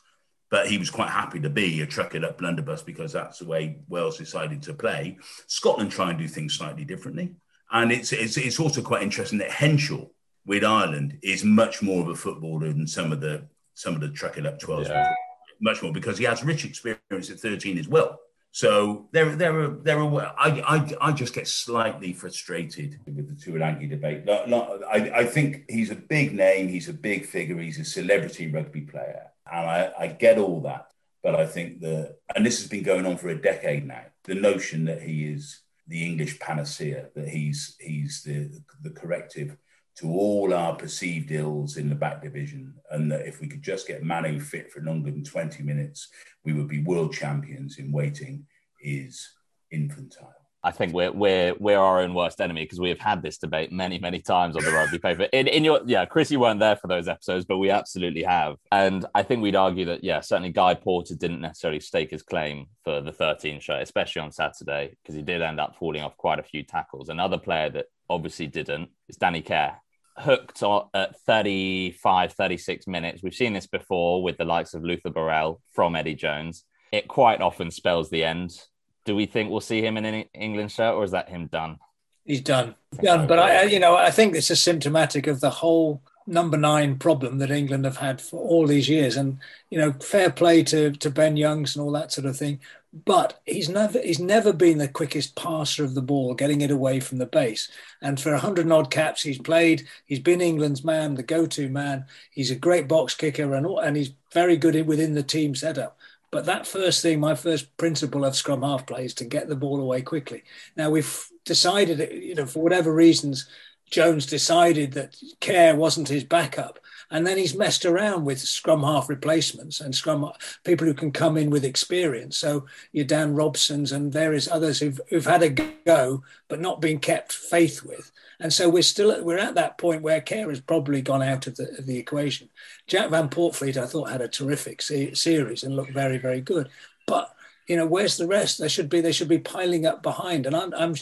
but he was quite happy to be a truck it up blunderbuss because that's the way Wales decided to play. Scotland try and do things slightly differently, and it's it's, it's also quite interesting that Henshaw with Ireland is much more of a footballer than some of the some of the truck it up 12s. Yeah. Much more because he has rich experience at 13 as well. So there, there are, there are. I, I, I just get slightly frustrated with the Tuilagi debate. I, I think he's a big name. He's a big figure. He's a celebrity rugby player, and I, I get all that. But I think the, and this has been going on for a decade now. The notion that he is the English panacea, that he's he's the the corrective to all our perceived ills in the back division, and that if we could just get Manu fit for longer than 20 minutes, we would be world champions in waiting, is infantile. I think we're we're we're our own worst enemy because we have had this debate many many times on the rugby paper. In in your yeah, Chris, you weren't there for those episodes, but we absolutely have. And I think we'd argue that yeah, certainly Guy Porter didn't necessarily stake his claim for the 13 shirt, especially on Saturday, because he did end up falling off quite a few tackles. Another player that obviously didn't is Danny Care, hooked at 35, 36 minutes. We've seen this before with the likes of Luther Burrell from Eddie Jones. It quite often spells the end. Do we think we'll see him in an England shirt, or is that him done? He's done, done. But I, you know, I think this is symptomatic of the whole number nine problem that England have had for all these years. And you know, fair play to to Ben Youngs and all that sort of thing but he's never he's never been the quickest passer of the ball, getting it away from the base. And for hundred odd caps he's played, he's been England's man, the go-to man. He's a great box kicker, and and he's very good within the team setup. But that first thing, my first principle of scrum half play is to get the ball away quickly. Now we've decided, you know, for whatever reasons, Jones decided that Care wasn't his backup. And then he's messed around with scrum half replacements and scrum people who can come in with experience. So your Dan Robsons and various others who've, who've had a go, but not been kept faith with. And so we're still at, we're at that point where care has probably gone out of the, of the equation. Jack Van Poortvliet, I thought, had a terrific se- series and looked very, very good. But you know, where's the rest? They should be they should be piling up behind. And I'm I'm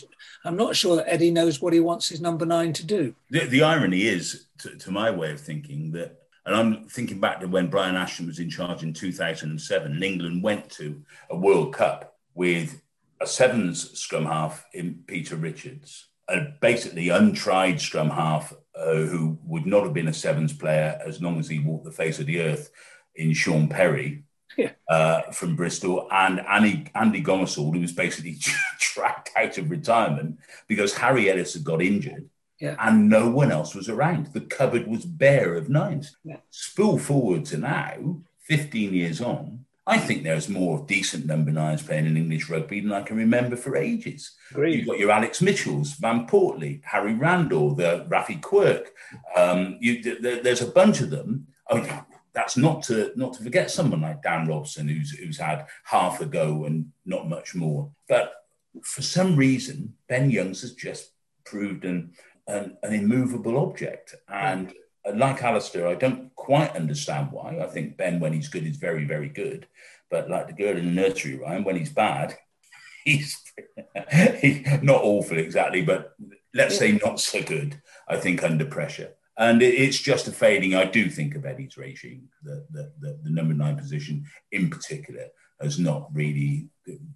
I'm not sure that Eddie knows what he wants his number nine to do. The, the irony is, to, to, my way of thinking, that, and I'm thinking back to when Brian Ashton was in charge in 2007, and England went to a World Cup with a sevens scrum half in Peter Richards, a basically untried scrum half uh, who would not have been a sevens player as long as he walked the face of the earth in Shaun Perry yeah. uh, from Bristol, and Andy, Andy Gomersall, who was basically tracked out of retirement because Harry Ellis had got injured. Yeah. And no one else was around. The cupboard was bare of nines. Yeah. Spool forward to now, 15 years on, I think there's more decent number nines playing in English rugby than I can remember for ages. Agreed. You've got your Alex Mitchells, Van Poortvliet, Harry Randall, the Raffi Quirke. Um, you, there's a bunch of them. I mean, that's not to not to forget someone like Dan Robson, who's who's had half a go and not much more. But for some reason, Ben Youngs has just proved an an, an immovable object. And like Alastair, I don't quite understand why. I think Ben, when he's good, is very, very good. But like the girl in the nursery rhyme, when he's bad, he's, he's not awful exactly, but let's say not so good, I think, under pressure. And it's just a fading, I do think, of Eddie's regime, the, the, the, the number nine position in particular has not really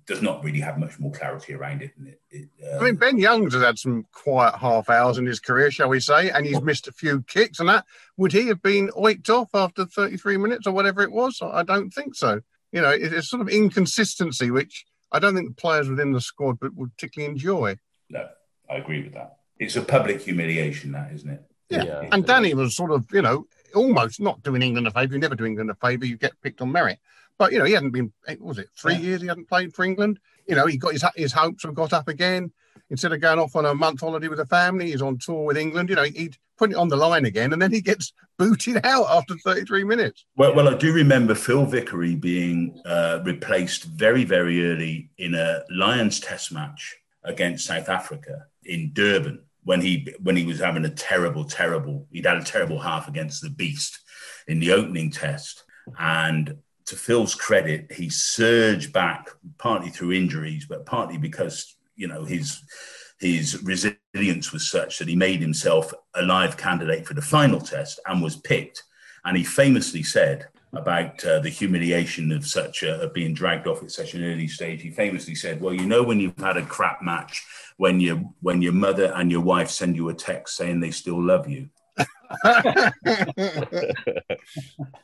does not really have much more clarity around it. it, it um, I mean, Ben Youngs has had some quiet half hours in his career, shall we say, and he's missed a few kicks and that. Would he have been oiked off after 33 minutes or whatever it was? I don't think so. You know, it's sort of inconsistency, which I don't think the players within the squad would particularly enjoy. No, I agree with that. It's a public humiliation, that isn't it? Yeah, yeah and Danny was sort of, you know, almost not doing England a favour. You never do England a favour. You get picked on merit. But you know, he hadn't been. was it three yeah. years? He hadn't played for England. You know, he got his his hopes have got up again. Instead of going off on a month holiday with the family, he's on tour with England. You know, he'd put it on the line again, and then he gets booted out after 33 minutes. Well, well, I do remember Phil Vickery being uh, replaced very, very early in a Lions Test match against South Africa in Durban when he when he was having a terrible, terrible. He'd had a terrible half against the Beast in the opening test, and to Phil's credit, he surged back partly through injuries, but partly because you know his his resilience was such that he made himself a live candidate for the final test and was picked. And he famously said about uh, the humiliation of such a, of being dragged off at such an early stage. He famously said, "Well, you know when you've had a crap match, when your when your mother and your wife send you a text saying they still love you." well,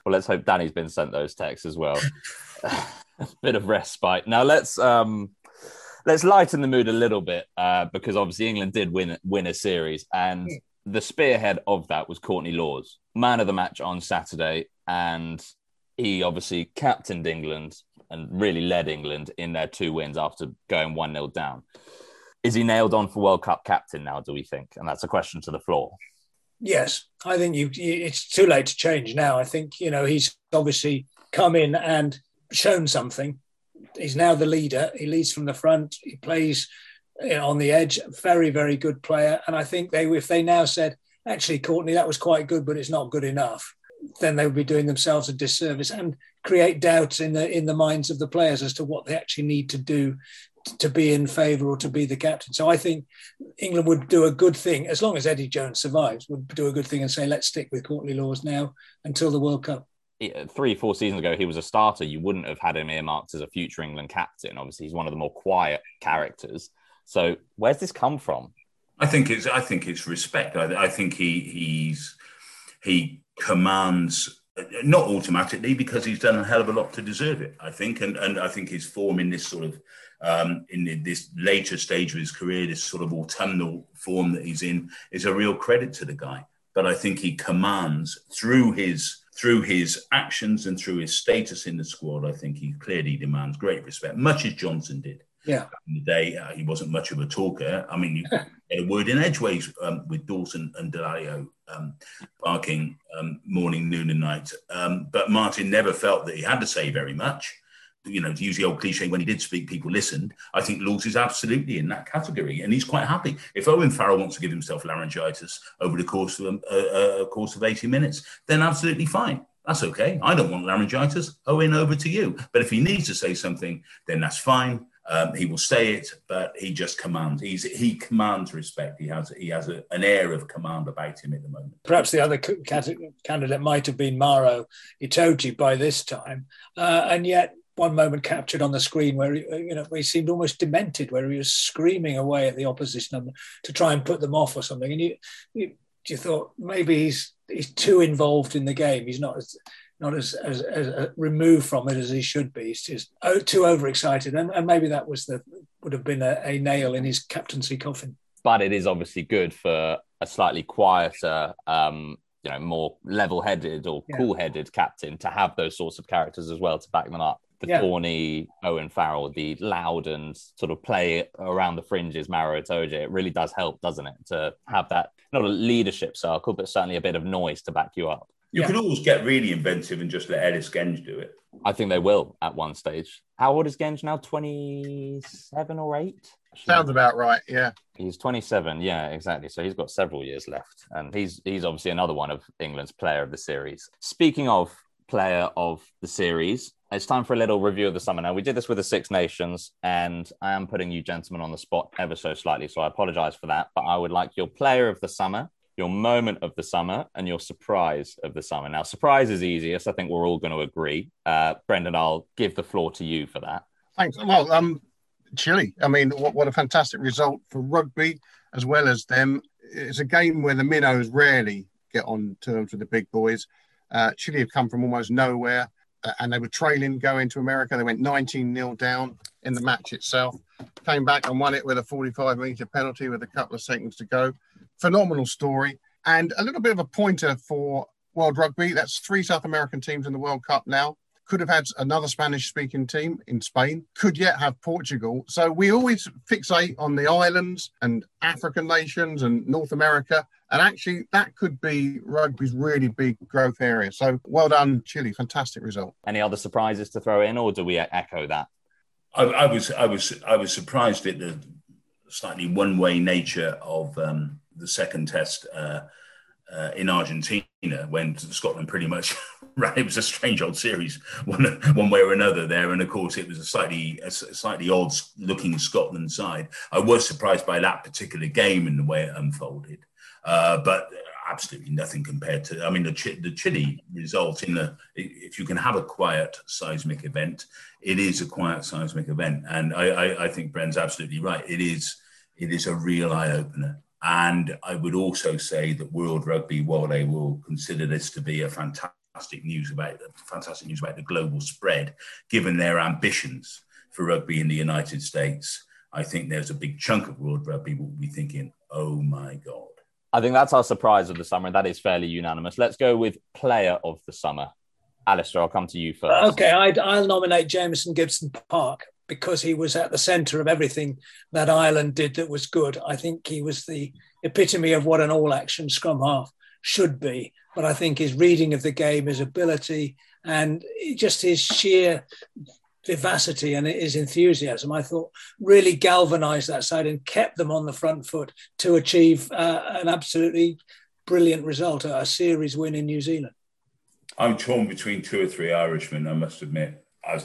let's hope Danny's been sent those texts as well. a bit of respite. Now let's um let's lighten the mood a little bit uh, because obviously England did win win a series, and the spearhead of that was Courtney Lawes, man of the match on Saturday, and he obviously captained England and really led England in their two wins after going one 0 down. Is he nailed on for World Cup captain now? Do we think? And that's a question to the floor. Yes, I think you. It's too late to change now. I think you know he's obviously come in and shown something. He's now the leader. He leads from the front. He plays on the edge. Very, very good player. And I think they, if they now said, actually, Courtney, that was quite good, but it's not good enough, then they would be doing themselves a disservice and create doubts in the in the minds of the players as to what they actually need to do to be in favour or to be the captain. So I think England would do a good thing, as long as Eddie Jones survives, would do a good thing and say, let's stick with Courtney Lawes now until the World Cup. Three, four seasons ago, he was a starter. You wouldn't have had him earmarked as a future England captain. Obviously, he's one of the more quiet characters. So, where's this come from? I think it's. I think it's respect. I, I think he he's he commands not automatically because he's done a hell of a lot to deserve it. I think, and and I think his form in this sort of um, in this later stage of his career, this sort of autumnal form that he's in, is a real credit to the guy. But I think he commands through his through his actions and through his status in the squad. I think he clearly demands great respect, much as Johnson did. Yeah. Back in the day, uh, he wasn't much of a talker. I mean, you get a word in edgeways um, with Dawson and Dallaglio um, barking um, morning, noon, and night. Um, but Martin never felt that he had to say very much you know, to use the old cliche, when he did speak, people listened. I think Lawes is absolutely in that category, and he's quite happy. If Owen Farrell wants to give himself laryngitis over the course of a, a, a course of eighty minutes, then absolutely fine. That's okay. I don't want laryngitis. Owen, over to you. But if he needs to say something, then that's fine. Um, he will say it, but he just commands. He's he commands respect. He has he has a, an air of command about him at the moment. Perhaps the other candidate might have been Maro Itoje by this time, uh, and yet one moment captured on the screen where he, you know he seemed almost demented, where he was screaming away at the opposition to try and put them off or something. And you, you, you thought maybe he's he's too involved in the game. He's not as not as, as, as uh, removed from it as he should be. He's just oh, too overexcited, and, and maybe that was the would have been a, a nail in his captaincy coffin. But it is obviously good for a slightly quieter, um, you know, more level-headed or Yeah. cool-headed captain to have those sorts of characters as well to back them up. The Yeah. thorny Owen Farrell, the loud and sort of play around the fringes Maro Itoje. It really does help, doesn't it, to have that not a leadership circle, but certainly a bit of noise to back you up. You Yeah. could always get really inventive and just let Ellis Genge do it. I think they will at one stage. How old is Genge now? 27 or 8? Sounds about right. Yeah. He's 27. Yeah, exactly. So he's got several years left. And he's he's obviously another one of England's player of the series. Speaking of player of the series, it's time for a little review of the summer. Now, we did this with the Six Nations, and I am putting you gentlemen on the spot ever so slightly. So I apologize for that. But I would like your player of the summer, your moment of the summer, and your surprise of the summer. Now, surprise is easiest. I think we're all going to agree. Uh, Brendan, I'll give the floor to you for that. Thanks. Well, um, Chile. I mean, what, what a fantastic result for rugby as well as them. It's a game where the minnows rarely get on terms with the big boys. Uh, Chile have come from almost nowhere and they were trailing going to America. They went 19 0 down in the match itself, came back and won it with a 45 metre penalty with a couple of seconds to go. Phenomenal story. And a little bit of a pointer for World Rugby. That's three South American teams in the World Cup now could have had another Spanish speaking team in Spain, could yet have Portugal. So we always fixate on the islands and African nations and North America. And actually, that could be rugby's really big growth area. So well done, Chile. Fantastic result. Any other surprises to throw in, or do we echo that? I, I was I was I was surprised at the slightly one-way nature of um, the second test uh, uh, in Argentina when Scotland pretty much ran. It was a strange old series, one one way or another there, and of course it was a slightly a slightly odd-looking Scotland side. I was surprised by that particular game and the way it unfolded, uh, but absolutely nothing compared to. I mean, the Ch- the Chile result in the if you can have a quiet seismic event, it is a quiet seismic event, and I, I, I think Bren's absolutely right. It is it is a real eye opener. And I would also say that World Rugby, while they will consider this to be a fantastic news about fantastic news about the global spread, given their ambitions for rugby in the United States, I think there's a big chunk of World Rugby will be thinking, "Oh my God." I think that's our surprise of the summer, and that is fairly unanimous. Let's go with player of the summer. Alastair, I'll come to you first. Okay, I'd, I'll nominate Jameson Gibson Park because he was at the centre of everything that Ireland did that was good. I think he was the epitome of what an all action scrum half should be. But I think his reading of the game, his ability, and just his sheer vivacity and his enthusiasm, I thought really galvanised that side and kept them on the front foot to achieve uh, an absolutely brilliant result, a series win in New Zealand. I'm torn between two or three Irishmen. I must admit. I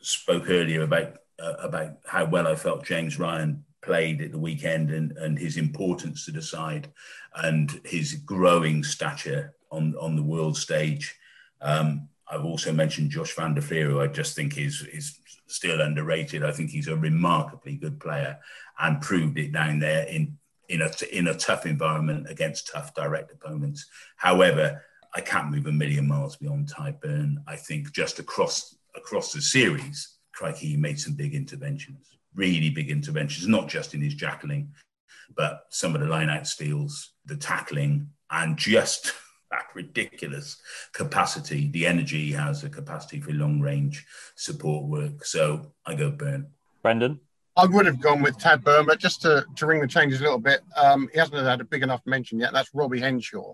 spoke earlier about uh, about how well I felt James Ryan played at the weekend and, and his importance to the side and his growing stature on, on the world stage. Um, I've also mentioned Josh van der Flier, who I just think is is still underrated. I think he's a remarkably good player and proved it down there in in a in a tough environment against tough direct opponents. However, I can't move a million miles beyond Tadhg Beirne. I think just across across the series, crikey, made some big interventions, really big interventions, not just in his jackling, but some of the line out steals, the tackling, and just that ridiculous capacity, the energy has, a capacity for long range support work. So I go Beirne. Brendan? I would have gone with Tadhg Beirne, but just to, to ring the changes a little bit, um, he hasn't had a big enough mention yet. That's Robbie Henshaw,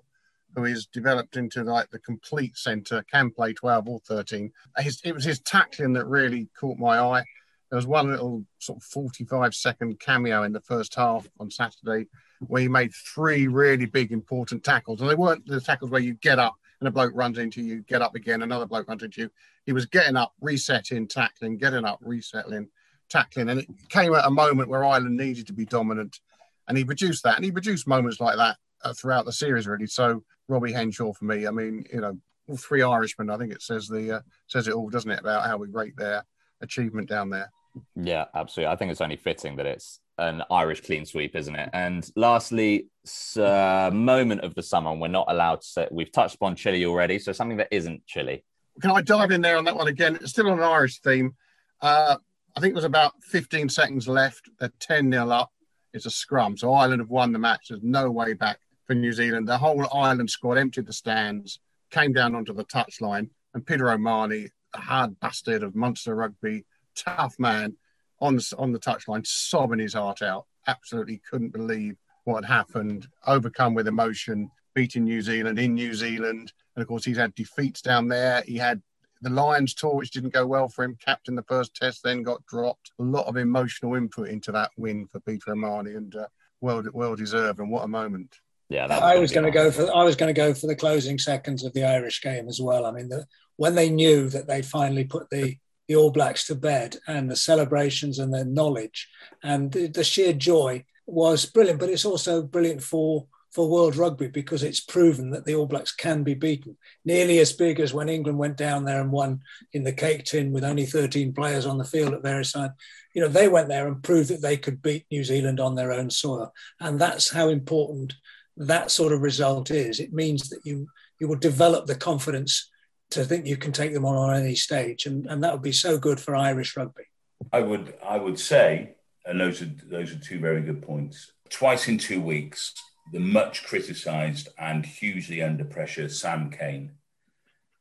who is developed into like the complete centre, can play 12 or 13. His, it was his tackling that really caught my eye. There was one little sort of 45 second cameo in the first half on Saturday where he made three really big important tackles. And they weren't the tackles where you get up and a bloke runs into you, get up again, another bloke runs into you. He was getting up, resetting, tackling, getting up, resettling, tackling. And it came at a moment where Ireland needed to be dominant. And he produced that. And he produced moments like that uh, throughout the series, really. So Robbie Henshaw for me, I mean, you know, all three Irishmen, I think it says the uh, says it all, doesn't it, about how we rate their achievement down there. Yeah, absolutely. I think it's only fitting that it's an Irish clean sweep, isn't it? And lastly, uh, moment of the summer, we're not allowed to say, we've touched upon Chile already, so something that isn't Chile. Can I dive in there on that one again? It's still on an Irish theme. Uh, I think it was about 15 seconds left. They're 10 0 up. It's a scrum. So Ireland have won the match. There's no way back for New Zealand. The whole Ireland squad emptied the stands, came down onto the touchline, and Peter O'Mahony, a hard bastard of Munster rugby, tough man, on the, on the touchline, sobbing his heart out. Absolutely couldn't believe what had happened, overcome with emotion, beating New Zealand in New Zealand. And of course, he's had defeats down there. He had the Lions tour, which didn't go well for him. Captain the first test, then got dropped. A lot of emotional input into that win for Peter O'Mahony, and uh, well, well deserved. And what a moment! Yeah, I was going to go for I was going to go for the closing seconds of the Irish game as well. I mean, the, when they knew that they'd finally put the the All Blacks to bed, and the celebrations and the knowledge and the, the sheer joy was brilliant. But it's also brilliant for for world rugby because it's proven that the All Blacks can be beaten. Nearly as big as when England went down there and won in the cake tin with only 13 players on the field at various times. You know, they went there and proved that they could beat New Zealand on their own soil. And that's how important that sort of result is. It means that you you will develop the confidence to think you can take them on on any stage. And, and that would be so good for Irish rugby. I would I would say, and those are those are two very good points. Twice in two weeks, the much criticised and hugely under pressure Sam Cane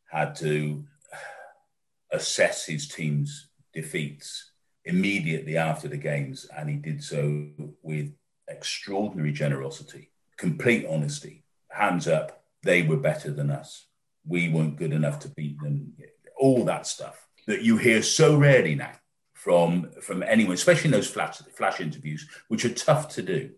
had to assess his team's defeats immediately after the games, and he did so with extraordinary generosity, complete honesty, hands up. They were better than us. We weren't good enough to beat them. All that stuff that you hear so rarely now from from anyone, especially in those flash flash interviews, which are tough to do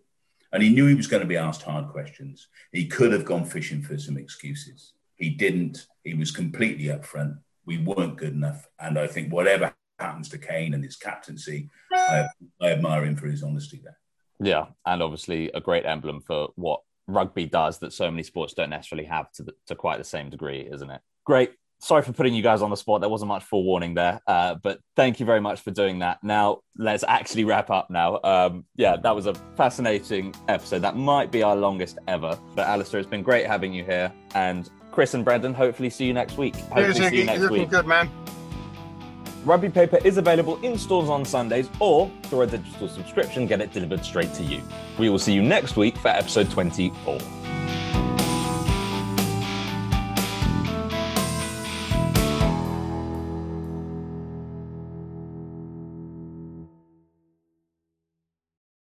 and he knew he was going to be asked hard questions. He could have gone fishing for some excuses. He didn't. He was completely upfront. We weren't good enough. And I think whatever happens to Cane and his captaincy, I, I admire him for his honesty there. Yeah. And obviously a great emblem for what rugby does that so many sports don't necessarily have to, the, to quite the same degree, isn't it? Great sorry for putting you guys on the spot. There wasn't much forewarning there, uh, but thank you very much for doing that. Now, let's actually wrap up now. Um, yeah, that was a fascinating episode. That might be our longest ever. But Alastair, it's been great having you here. And Chris and Brendan, hopefully see you next week. Hopefully see you next week. Good, man. Rugby Paper is available in stores on Sundays or through a digital subscription, get it delivered straight to you. We will see you next week for episode 24.